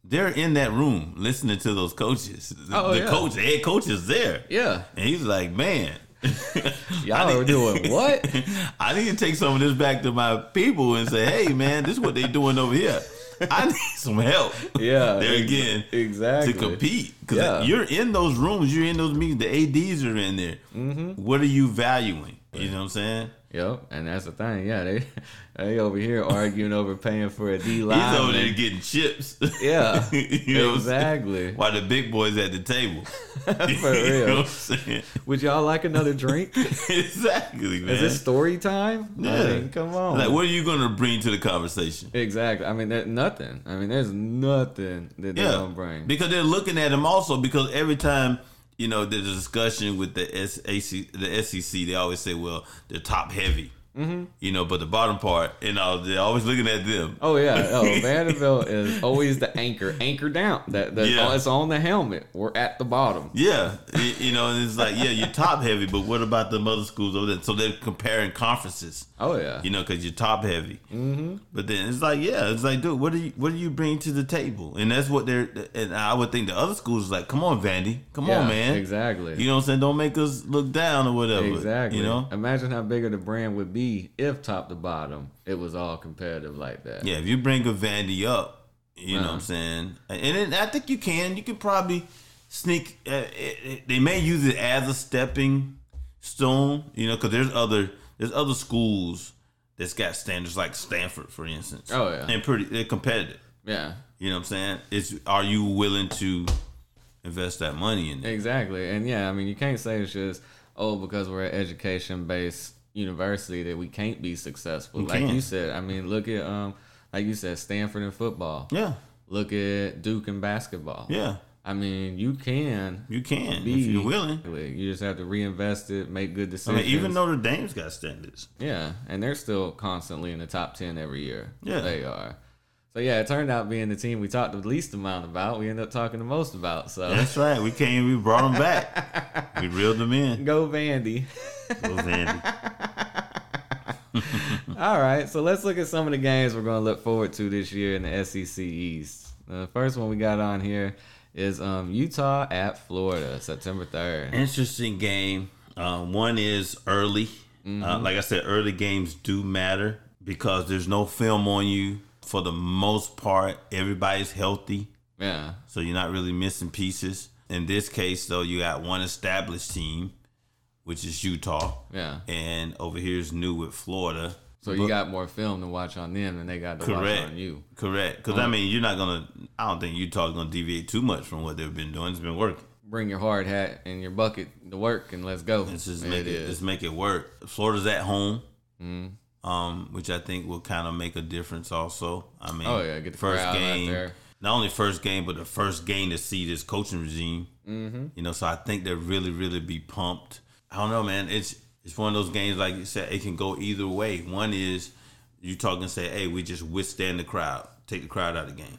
They're in that room listening to those coaches. The, Oh, the yeah. coach, the head coach, is there. yeah, And he's like, man, y'all I are doing what? I need to take some of this back to my people and say, hey, man, this is what they doing over here. I need some help. Yeah, there again exactly. to compete because Yeah. you're in those rooms, you're in those meetings. The ads are in there. Mm-hmm. What are you valuing? You know what I'm saying? Yep, and that's the thing. Yeah, they they over here arguing over paying for a D line. He's over there getting chips. Yeah, you know what I'm saying? exactly. While the big boys at the table. For you know real. what I'm saying? Would y'all like another drink? exactly, man. Is it story time? I Yeah. mean, come on. like, what are you going to bring to the conversation? exactly. I mean, there's nothing. I mean, there's nothing that they're Yeah, gonna bring. because they're looking at him also because every time you know, the discussion with the SAC, the SEC, they always say, well, they're top heavy. Mm-hmm. You know, but the bottom part, you know, they're always looking at them. Oh yeah, oh Vanderbilt is always the anchor, anchor down. That that's Yeah. it's on the helmet. We're at the bottom. Yeah, you know, and it's like, yeah, you're top heavy, but what about the other schools over there? So they're comparing conferences. Oh yeah, you know, because you're top heavy. Mm-hmm. But then it's like, yeah, it's like, dude, what do you what do you bring to the table? And that's what they're. And I would think the other schools is like, come on, Vandy, come Yeah, on, man, exactly. You know what I'm saying? Don't make us look down or whatever. Exactly. You know? Imagine how bigger the brand would be if top to bottom it was all competitive like that. Yeah, if you bring a Vandy up, you know what Uh-huh. I'm saying? And I think you can. You could probably sneak. Uh, it, it- they may use it as a stepping stone, you know, because there's other there's other schools that's got standards like Stanford, for instance. Oh, yeah. and pretty they're competitive. Yeah. You know what I'm saying? It's are you willing to invest that money in it? Exactly. And yeah, I mean, you can't say it's just, oh, because we're an education based university that we can't be successful. You like can. you said, I mean, look at, um, like you said, Stanford in football. Yeah, Look at Duke in basketball. yeah, I mean, you can you can be if you're willing. You just have to reinvest it, make good I decisions. mean, even Notre Dame's got standards. Yeah, and they're still constantly in the top ten every year. Yeah. they are. So yeah, it turned out being the team we talked the least amount about, we ended up talking the most about. So That's right. We came. We brought them back. we reeled them in. go Vandy. Go Vandy. All right, so let's look at some of the games we're going to look forward to this year in the SEC East. The first one we got on here is um, Utah at Florida, September third. Interesting game. Uh, one is early. Uh, like I said, early games do matter because there's no film on you for the most part. Everybody's healthy, Yeah, so you're not really missing pieces. In this case, though, you got one established team, which is Utah, yeah. and over here is new with Florida. So you got more film to watch on them than they got to watch on you. Correct. Because, I mean, you're not going to, I don't think Utah's going to deviate too much from what they've been doing. It's been working. Bring your hard hat and your bucket to work, and let's go. Let's just make it, is. let's make it work. Florida's at home, Mm-hmm. um, which I think will kind of make a difference. Also, I mean, Oh, yeah, get the first game, there. not only first game, but the first game to see this coaching regime. Mm-hmm. You know, so I think they'll really, really be pumped. I don't know, man. It's it's one of those games like you said. It can go either way. One is you talk and say, "Hey, we just withstand the crowd, take the crowd out of the game."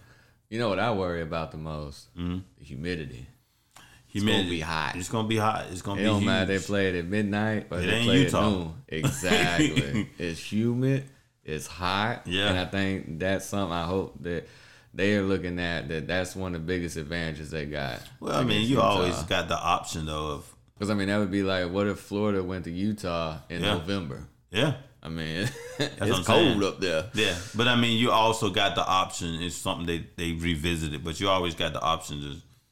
You know what I worry about the most? Mm-hmm. The humidity. Humidity. It's gonna be hot. It's gonna be hot. It's gonna It be don't huge. matter. They play it at midnight or It they ain't play Utah. at noon. Exactly. it's humid. It's hot. Yeah. And I think that's something I hope that they are looking at. That that's one of the biggest advantages they got. well, I mean, you always got the option though of because I mean that would be like, what if Florida went to Utah in Yeah. November? yeah. I mean, it's saying. cold up there. Yeah, but I mean, you also got the option. It's something they they revisited, but you always got the option to,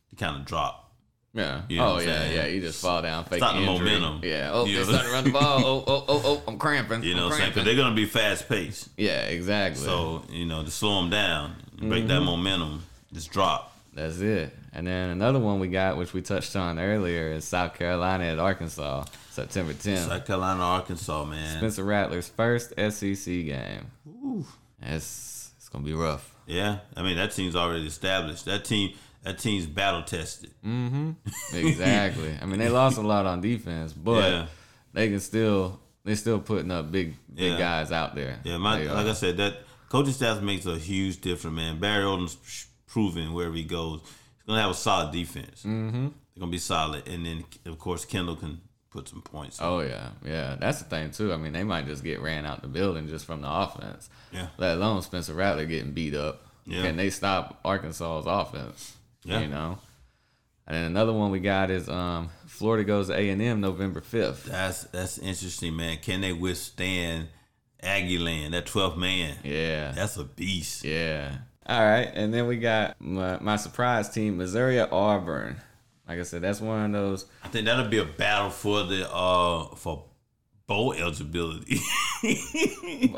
to kind of drop. Yeah. You know oh yeah, saying? yeah. You just fall down, fake Start the momentum. Yeah. Oh, You they're know? starting to run the ball. Oh, oh, oh, oh, I'm cramping. You know, I'm what I'm saying? 'Cause cramping. they're gonna be fast paced. Yeah, exactly. So you know, to slow them down, break Mm-hmm. that momentum, just drop. That's it. And then another one we got, which we touched on earlier, is South Carolina at Arkansas, September 10th. South Carolina, Arkansas, man. Spencer Rattler's first SEC game. It's it's gonna be rough. Yeah, I mean that team's already established. That team, that team's battle tested. Mm-hmm. Exactly. I mean, they lost a lot on defense, but Yeah. they can still they're still putting up big big Yeah. guys out there. Yeah, my like. I said, that coaching staff makes a huge difference, man. Barry Odom's proven wherever he goes, he's gonna have a solid defense. Mm-hmm. They're gonna be solid, and then of course Kendal can put some points. Oh yeah, yeah. That's the thing too. I mean, they might just get ran out the building just from the offense. Yeah. Let alone Spencer Rattler getting beat up. Yeah. Can they stop Arkansas's offense? Yeah. You know. And then another one we got is um, Florida goes to A and M November fifth. That's that's interesting, man. Can they withstand Aggieland, that 12th man? Yeah. That's a beast. Yeah. All right, and then we got my, my surprise team, Missouri Auburn. Like I said, that's one of those. I think that'll be a battle for the uh for bowl eligibility.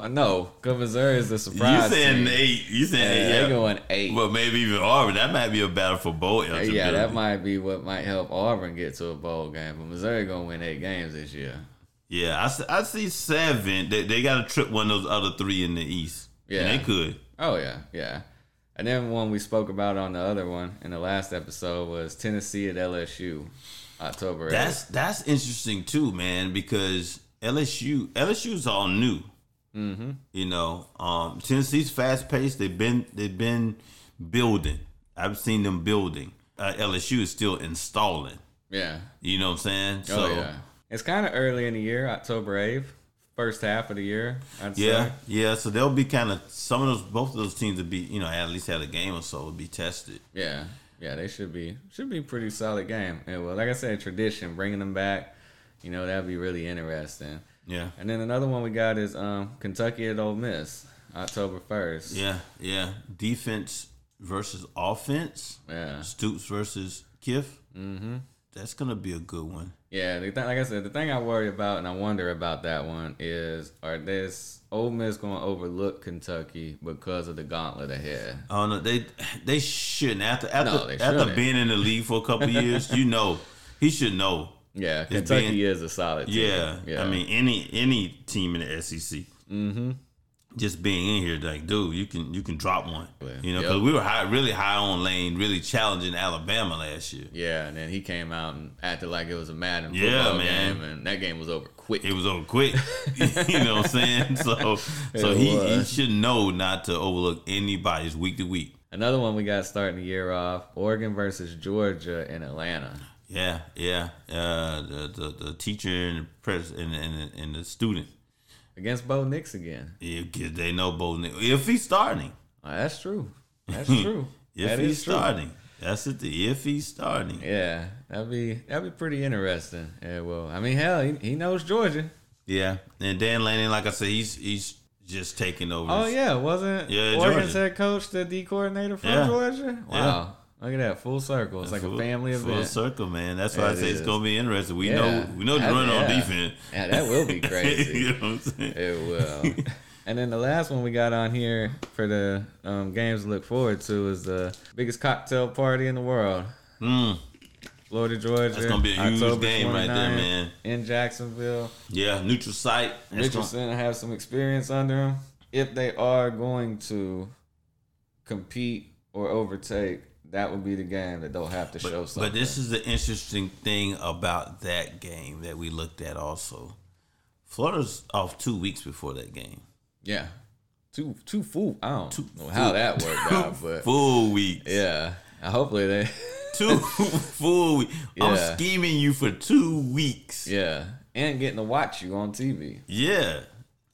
No, because Missouri is the surprise. you saying team. eight? You saying Yeah, eight? they're Yeah. going eight. Well, maybe even Auburn. That might be a battle for bowl eligibility. yeah, that might be what might help Auburn get to a bowl game. But Missouri gonna win eight games this year. Yeah, I, see- I see seven. They, they got to trip one of those other three in the East. Yeah. and they could. Oh yeah, yeah. And then one we spoke about on the other one in the last episode was Tennessee at LSU. October. 8th. That's that's interesting too, man, because LSU LSU's all new. Mm-hmm. You know, um, Tennessee's fast paced. They've been they've been building. I've seen them building. Uh, LSU is still installing. yeah. You know what I'm saying? So oh yeah. It's kind of early in the year, October eighth, first half of the year. I'd yeah, say. yeah. So they'll be kind of some of those both of those teams would be you know at least had a game or so would be tested. Yeah, yeah, they should be should be pretty solid game. And well, like I said, tradition bringing them back, you know, that'd be really interesting. Yeah, And then another one we got is um, Kentucky at Ole Miss, October first. yeah, yeah. Defense versus offense. yeah, Stoops versus Kiff. Mm-hmm. That's gonna be a good one. yeah. The th- like I said, the thing I worry about and I wonder about that one is, are this Ole Miss going to overlook Kentucky because of the gauntlet ahead? Oh no, they they shouldn't. After after No, after shouldn't. being in the league for a couple years, you know he should know. Yeah, Kentucky being- is a solid team. Yeah, yeah. I mean any any team in the SEC. mm-hmm. Just being in here, like, dude, you can you can drop one. You know, because Yep. we were high, really high on lane, really challenging Alabama last year. Yeah, and then he came out and acted like it was a Madden Yeah, man. game, and that game was over quick. It was over quick. you know what I'm saying? So so he, he should know not to overlook anybody's week to week. Another one we got starting the year off: Oregon versus Georgia in Atlanta. Yeah, yeah. Uh, the, the the teacher and the pres and, and and the student. Against Bo Nix again. Yeah, they know Bo Nix. If he's starting, Oh, that's true. That's true. if That he's starting, that's it. If he's starting, Yeah, that'd be that'd be pretty interesting. Yeah, well, I mean, hell, he, he knows Georgia. yeah. And Dan Lanning, like I said, he's he's just taking over. Oh yeah, wasn't Yeah, Oregon's Georgia. head coach the D coordinator from Yeah. Georgia? Wow, Yeah. Look at that full circle. It's like Full- a family event. full circle, man. That's why Yeah, I say it's gonna be interesting. We Yeah. know we know the run on defense. Yeah, that will be crazy. you know what I'm saying? It will. and then the last one we got on here for the um, games to look forward to is the biggest cocktail party in the world. Mm, Florida, Georgia. That's gonna be a huge October game right there, man. In Jacksonville. yeah, neutral site. That's gonna- Richardson have some experience under him. If they are going to compete or overtake, that would be the game that they'll have to show But, something. but this is the interesting thing about that game that we looked at also. Florida's off two weeks before that game. yeah, two two full. I don't know full- how that worked out, but Full weeks. yeah, hopefully they. Two full weeks. I'm scheming you for two weeks. Yeah, and getting to watch you on TV. Yeah.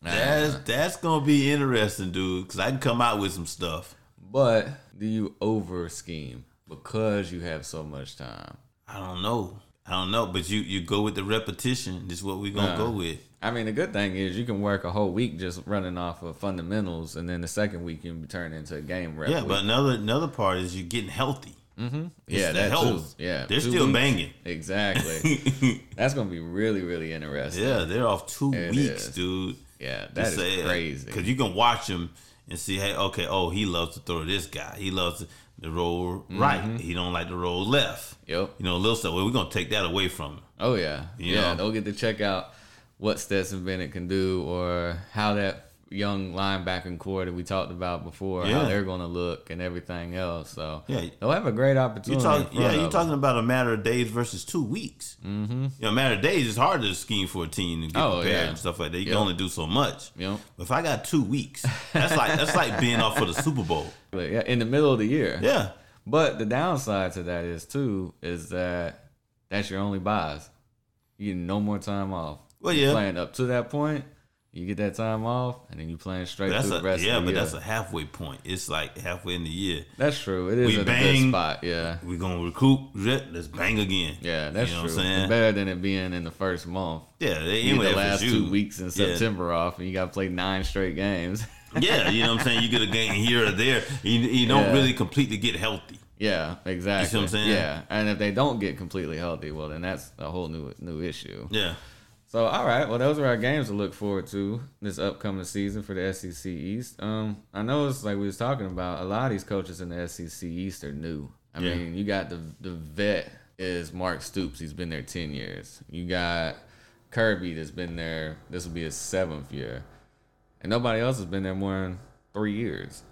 That's that's gonna be interesting, dude. Cause I can come out with some stuff. But do you over scheme because you have so much time? I don't know. I don't know. But you you go with the repetition. This is what we're gonna Nah. go with. I mean, the good thing is you can work a whole week just running off of fundamentals, and then the second week you can turn into a game rep. Yeah, week. but another another part is you're getting healthy. Mm-hmm. Yeah, the that health. too. Yeah, They're still weeks. banging. Exactly. That's gonna be really, really interesting. Yeah, they're off two It weeks, is. dude. Yeah, that is crazy. Because you can watch him and see, hey, okay, oh, he loves to throw this guy. He loves to, roll Mm-hmm. right. He don't like to roll left. Yep. You know, little stuff. Well, we're gonna take that away from him. Oh yeah. You yeah. know. They'll get to check out what Stetson Bennett can do, or how that young linebacking core that we talked about before, how they're gonna look, and everything else. So Yeah. they'll have a great opportunity. talk, yeah, you're them. talking about a matter of days versus two weeks. Mm-hmm. You know, a matter of days is hard to scheme for a team to get Oh, prepared yeah. and stuff like that. You Yep. can only do so much. Yep. But if I got two weeks, that's like that's like being off for the Super Bowl. But, yeah, in the middle of the year. Yeah. But the downside to that is too is that that's your only buys. You get no more time off. Well, You're yeah. playing up to that point, you get that time off, and then you playing straight That's through a, the rest yeah, of the but year. that's a halfway point. It's like halfway in the year. That's true. It is We a bang. good spot. Yeah. We're gonna recoup. Let's bang again. Yeah, that's You know true. what I'm saying? It's better than it being in the first month. Yeah, they You anyway get the last two weeks in Yeah. September off, and you got to play nine straight games. Yeah, you know what I'm saying. You get a game here or there. You, you don't Yeah. really completely get healthy. yeah, exactly. what I'm saying? Yeah, and if they don't get completely healthy, well, then that's a whole new new issue. Yeah, So, all right, well, those are our games to look forward to this upcoming season for the SEC East. Um, I know it's like we was talking about. A lot of these coaches in the SEC East are new. I Yeah. mean, you got the the vet is Mark Stoops. He's been there ten years. You got Kirby that's been there. This will be his seventh year, and nobody else has been there more than three years.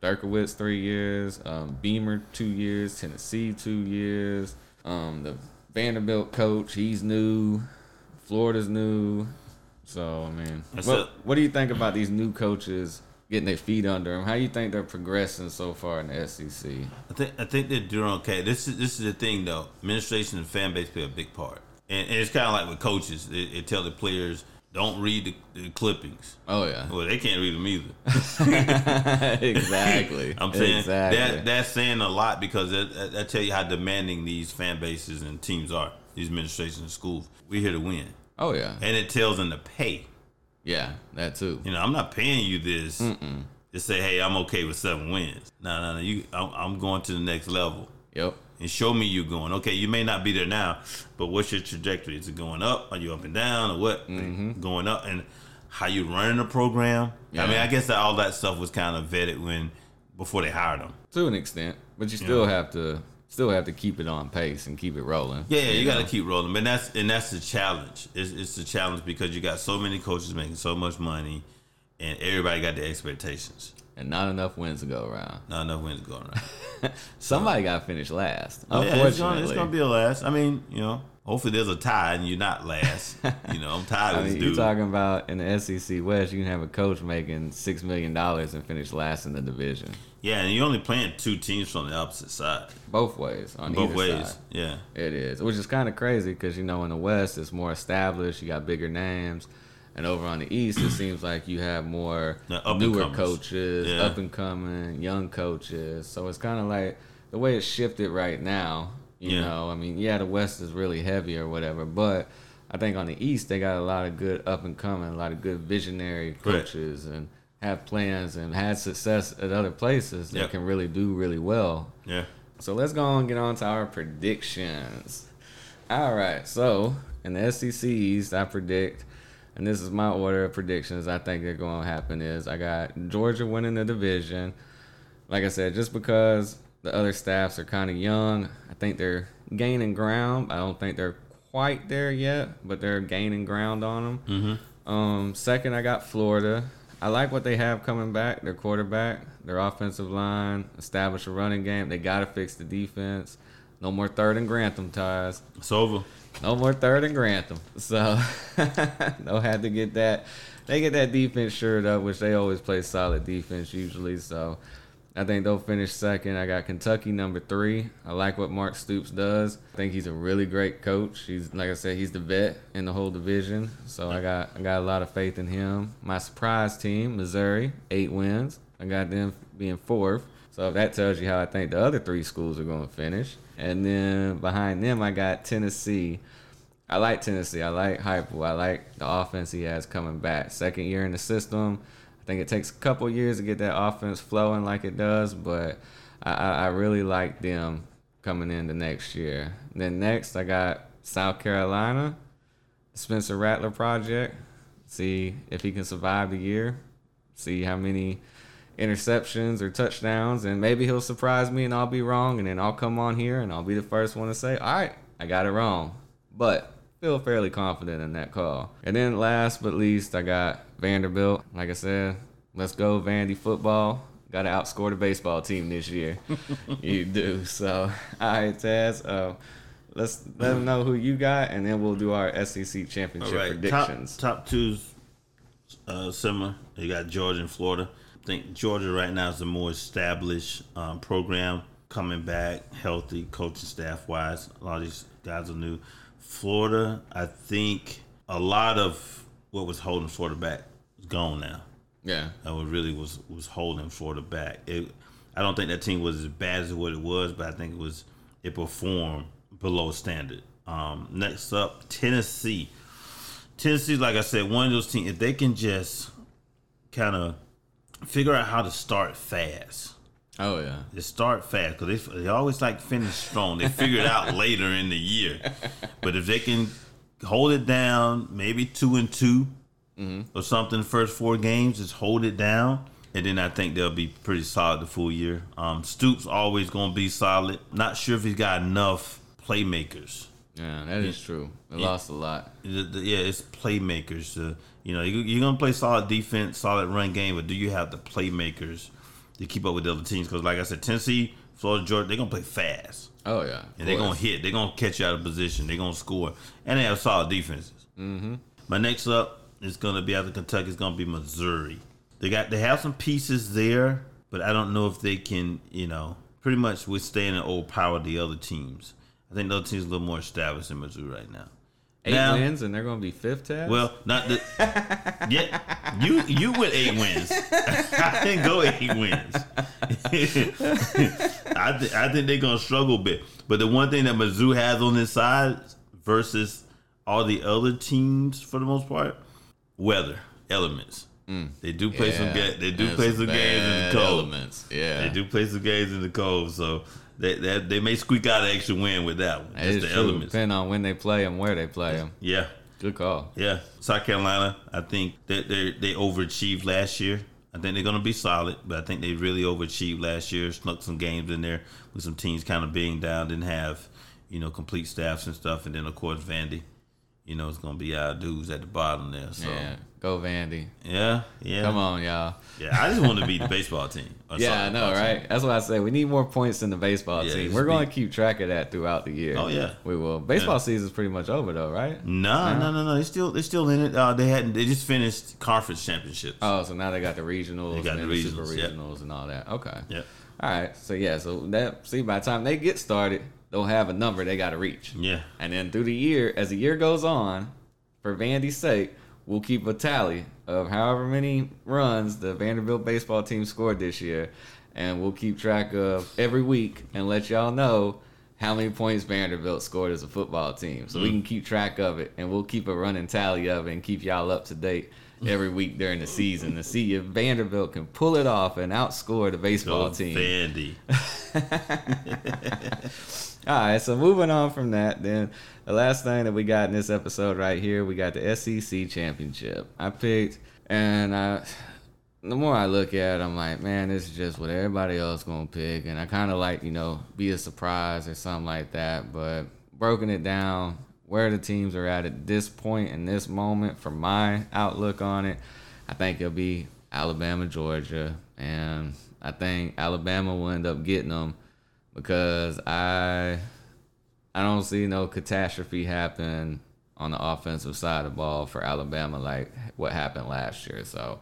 Drinkwitz three years, um, Beamer two years, Tennessee two years. Um, the Vanderbilt coach, he's new. Florida's new. So I mean, what, what do you think about these new coaches getting their feet under them? How do you think they're progressing so far in the SEC? I think I think they're doing okay. This is this is the thing though. Administration and fan base play a big part, and, and it's kind of like with coaches. They, they tell the players don't read the, the clippings. Oh yeah, Well, they can't read them either. exactly. I'm saying exactly. that that's saying a lot because that tell you how demanding these fan bases and teams are. These administrations and schools. We're here to win, oh yeah, and it tells them to pay. yeah, that too. You know, I'm not paying you this to say, "Hey, I'm okay with seven wins." No, no, no. You, I'm, I'm going to the next level. Yep. and show me you going. Okay, you may not be there now, but what's your trajectory? Is it going up? Are you up and down, or what? Mm-hmm. Going up, and how you running the program? I mean, I guess that all that stuff was kind of vetted when before they hired them. To an extent, but you still Yeah. have to still have to keep it on pace and keep it rolling. Yeah, yeah, you, got to keep rolling, but that's and that's the challenge. It's, it's the challenge because you got so many coaches making so much money, and everybody got the expectations. and not enough wins to go around. Not enough wins going around. Somebody got to finish last. Oh, yeah, Unfortunately, it's gonna, it's gonna be a last. I mean, you know, hopefully there's a tie and you're not last. you know, I'm tired I of this mean, you're talking about in the SEC West, you can have a coach making six million dollars and finish last in the division. Yeah, and you're only playing two teams from the opposite side. Both ways on Both ways. side. Yeah. It is, which is kind of crazy because you know in the West it's more established. You got bigger names, and over on the East it seems like you have more The up and newer coaches, Yeah. up and coming young coaches. So it's kind of like the way it's shifted right now. You Yeah. know, I mean, yeah, the West is really heavy or whatever, but I think on the East they got a lot of good up and coming, a lot of good visionary Correct. coaches and have plans and had success at other places that Yep. can really do really well. Yeah. So let's go on and get on to our predictions. All right. So in the SEC East, I predict, and this is my order of predictions. I think they're going to happen is I got Georgia winning the division. Like I said, just because the other staffs are kind of young, I think they're gaining ground. I don't think they're quite there yet, but they're gaining ground on them. Mm-hmm. Um, second, I got Florida. I like what they have coming back. Their quarterback, their offensive line, establish a running game. They got to fix the defense. No more third and Grantham ties. It's over. No more third and Grantham. So they'll have to get that. They get that defense shored up, which they always play solid defense usually. So I think they'll finish second. I got Kentucky number three. I like what Mark Stoops does. I think he's a really great coach. He's like I said, he's the vet in the whole division. So I got I got a lot of faith in him. My surprise team, Missouri, eight wins. I got them being fourth. So if that tells you how I think the other three schools are going to finish. And then behind them, I got Tennessee. I like Tennessee. I like Heupel. I like the offense he has coming back. Second year in the system. I think it takes a couple years to get that offense flowing like it does, but I, I, I really like them coming in the next year. Then next, I got South Carolina, Spencer Rattler project. See if he can survive the year. See how many interceptions or touchdowns, and maybe he'll surprise me and I'll be wrong, and then I'll come on here and I'll be the first one to say, "All right, I got it wrong," but feel fairly confident in that call. And then last but least, I got Vanderbilt. Like I said, let's go Vandy football. Got to outscore the baseball team this year. you do. So, all right, Taz. Uh, let's let them know who you got, and then we'll do our SEC championship right. predictions. Top, top two's uh, similar. You got Georgia and Florida. I think Georgia right now is a more established um, program coming back, healthy, coaching staff wise. A lot of these guys are new. Florida, I think a lot of what was holding Florida back is gone now. Yeah. That was really was was holding Florida back. It, I don't think that team was as bad as what it was, but I think it was it performed below standard. Um, next up, Tennessee. Tennessee, like I said, one of those teams. If they can just kind of figure out how to start fast, Oh yeah. they start fast because they, they always like finish strong. They figure it out later in the year, but if they can hold it down, maybe two and 2 or something, first four games, just hold it down, and then I think they'll be pretty solid the full year. Um, Stoops always gonna be solid. Not sure if he's got enough playmakers. Yeah, that is true. They lost a lot. Yeah, it's playmakers. To, you know, you- you're gonna play solid defense, solid run game, but do you have the playmakers to keep up with the other teams? Because, like I said, Tennessee Florida Georgia, they're gonna play fast. Oh yeah, and they're gonna hit. They're gonna catch you out of position. They're gonna score, and they have solid defenses. Mm-hmm. My next up is gonna be after Kentucky. It's gonna be Missouri. They got they have some pieces there, but I don't know if they can, you know, pretty much withstand and overpower the other teams. I think the other teams a little more established in Missouri right now. Eight now, wins and they're going to be fifth. Taz? Well, not the. yeah, you you went eight wins. I didn't go eight wins. I th- I think they're gonna struggle a bit. But the one thing that Mizzou has on this side versus all the other teams, for the most part, weather elements. Mm. They do play yeah, some. Ga- they do play some games in the cold. Elements. Yeah, they do play some games in the cold. So they, they, they may squeak out an extra win with that one. Just the true. elements. Depending on when they play them, where they play them. Yeah. Good call. Yeah. South Carolina, I think that they, they overachieved last year. I think they're going to be solid, but I think they really overachieved last year. Snuck some games in there with some teams kind of being down, didn't have, you know, complete staffs and stuff. And then, of course, Vandy, you know, it's going to be our dudes at the bottom there. So. Yeah. Go Vandy. Yeah, yeah. Come on, y'all. Yeah, I just want to be the baseball team. yeah, I know, right? Team. That's why I say we need more points than the baseball yeah, team. We're going to keep track of that throughout the year. Oh yeah, we will. Baseball yeah. season is pretty much over though, right? No, no, no, no. They still they're still in it. Uh, they hadn't. They just finished conference championships. Oh, so now they got the regionals, they got the regionals, super regionals, yep. and all that. Okay. Yeah. All right. So yeah. So that see by the time they get started, they'll have a number they got to reach. Yeah. And then through the year, as the year goes on, for Vandy's sake, we'll keep a tally of however many runs the Vanderbilt baseball team scored this year, and we'll keep track of every week and let y'all know how many points Vanderbilt scored as a football team, so mm. we can keep track of it, and we'll keep a running tally of it and keep y'all up to date every week during the season to see if Vanderbilt can pull it off and outscore the baseball Go team. Vandy. All right, so moving on from that, then the last thing that we got in this episode right here, we got the SEC championship. I picked, and I, the more I look at, it, I'm like, man, this is just what everybody else gonna pick, and I kind of like, you know, be a surprise or something like that. But broken it down, where the teams are at at this point in this moment, from my outlook on it, I think it'll be Alabama, Georgia, and I think Alabama will end up getting them because I I don't see no catastrophe happen on the offensive side of the ball for Alabama like what happened last year. So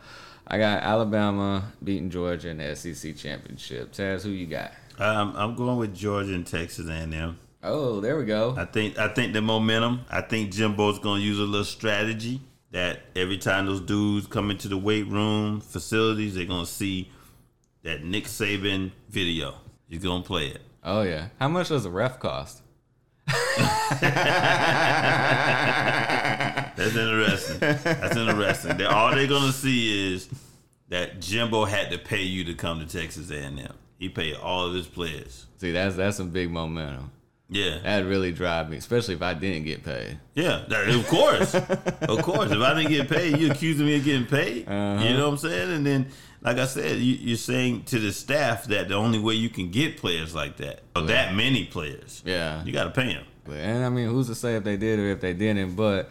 I got Alabama beating Georgia in the SEC championship. Taz, who you got? Um, I'm going with Georgia and Texas A&M. Oh, there we go. I think I think the momentum. I think Jimbo's going to use a little strategy that every time those dudes come into the weight room facilities, they're going to see that Nick Saban video. He's going to play it. Oh yeah. How much does a ref cost? That's interesting. That's interesting. They're, all they're gonna see is that Jimbo had to pay you to come to Texas A&M. He paid all of his players. See, that's that's some big momentum. Yeah, that really drive me, especially if I didn't get paid. Yeah, of course, of course. If I didn't get paid, you accusing me of getting paid. Uh-huh. You know what I'm saying? And then like I said, you, are saying to the staff that the only way you can get players like that, or yeah. that many players, yeah, you got to pay them. And I mean, who's to say if they did or if they didn't? But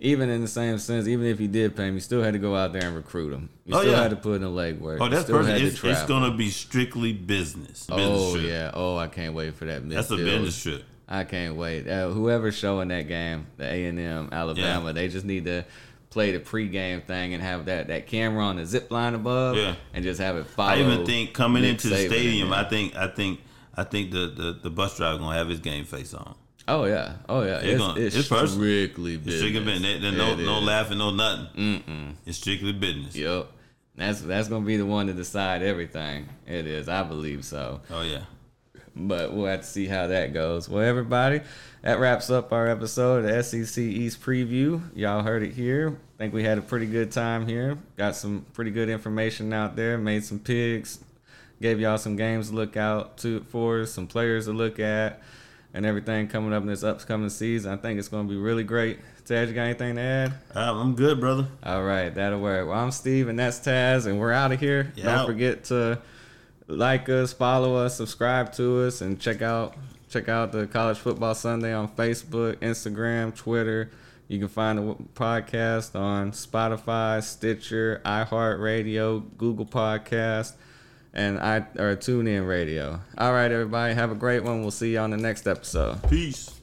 even in the same sense, even if you did pay them, you still had to go out there and recruit them. You oh, still yeah. had to put in the legwork. Oh, that's perfect. It's, it's going to be strictly business. business oh trip. yeah. Oh, I can't wait for that. That's a business trip. I can't wait. Uh, whoever's showing that game, the A and M Alabama, yeah. they just need to play the pregame thing and have that that camera on the zip line above, yeah. and just have it follow. I even think coming Nick into the stadium, I think I think I think the, the, the bus driver gonna have his game face on. Oh yeah, oh yeah. It's, gonna, it's, it's strictly business. It's strictly business. no no laughing, no nothing. Mm-mm. It's strictly business. Yep. That's that's gonna be the one to decide everything. It is, I believe so. Oh yeah. But we'll have to see how that goes. Well, everybody, that wraps up our episode of the SEC East preview. Y'all heard it here. think we had a pretty good time here. Got some pretty good information out there. Made some picks. Gave y'all some games to look out to for, some players to look at, and everything coming up in this upcoming season. I think it's going to be really great. Taz, you got anything to add? Um, I'm good, brother. All right, that'll work. Well, I'm Steve, and that's Taz, and we're out of here. Yeah. Don't forget to like us, follow us, subscribe to us, and check out check out the College Football Sunday on Facebook, Instagram, Twitter. You can find the podcast on Spotify, Stitcher, iHeartRadio, Google Podcast, and I or TuneIn Radio. All right, everybody, have a great one. We'll see you on the next episode. Peace.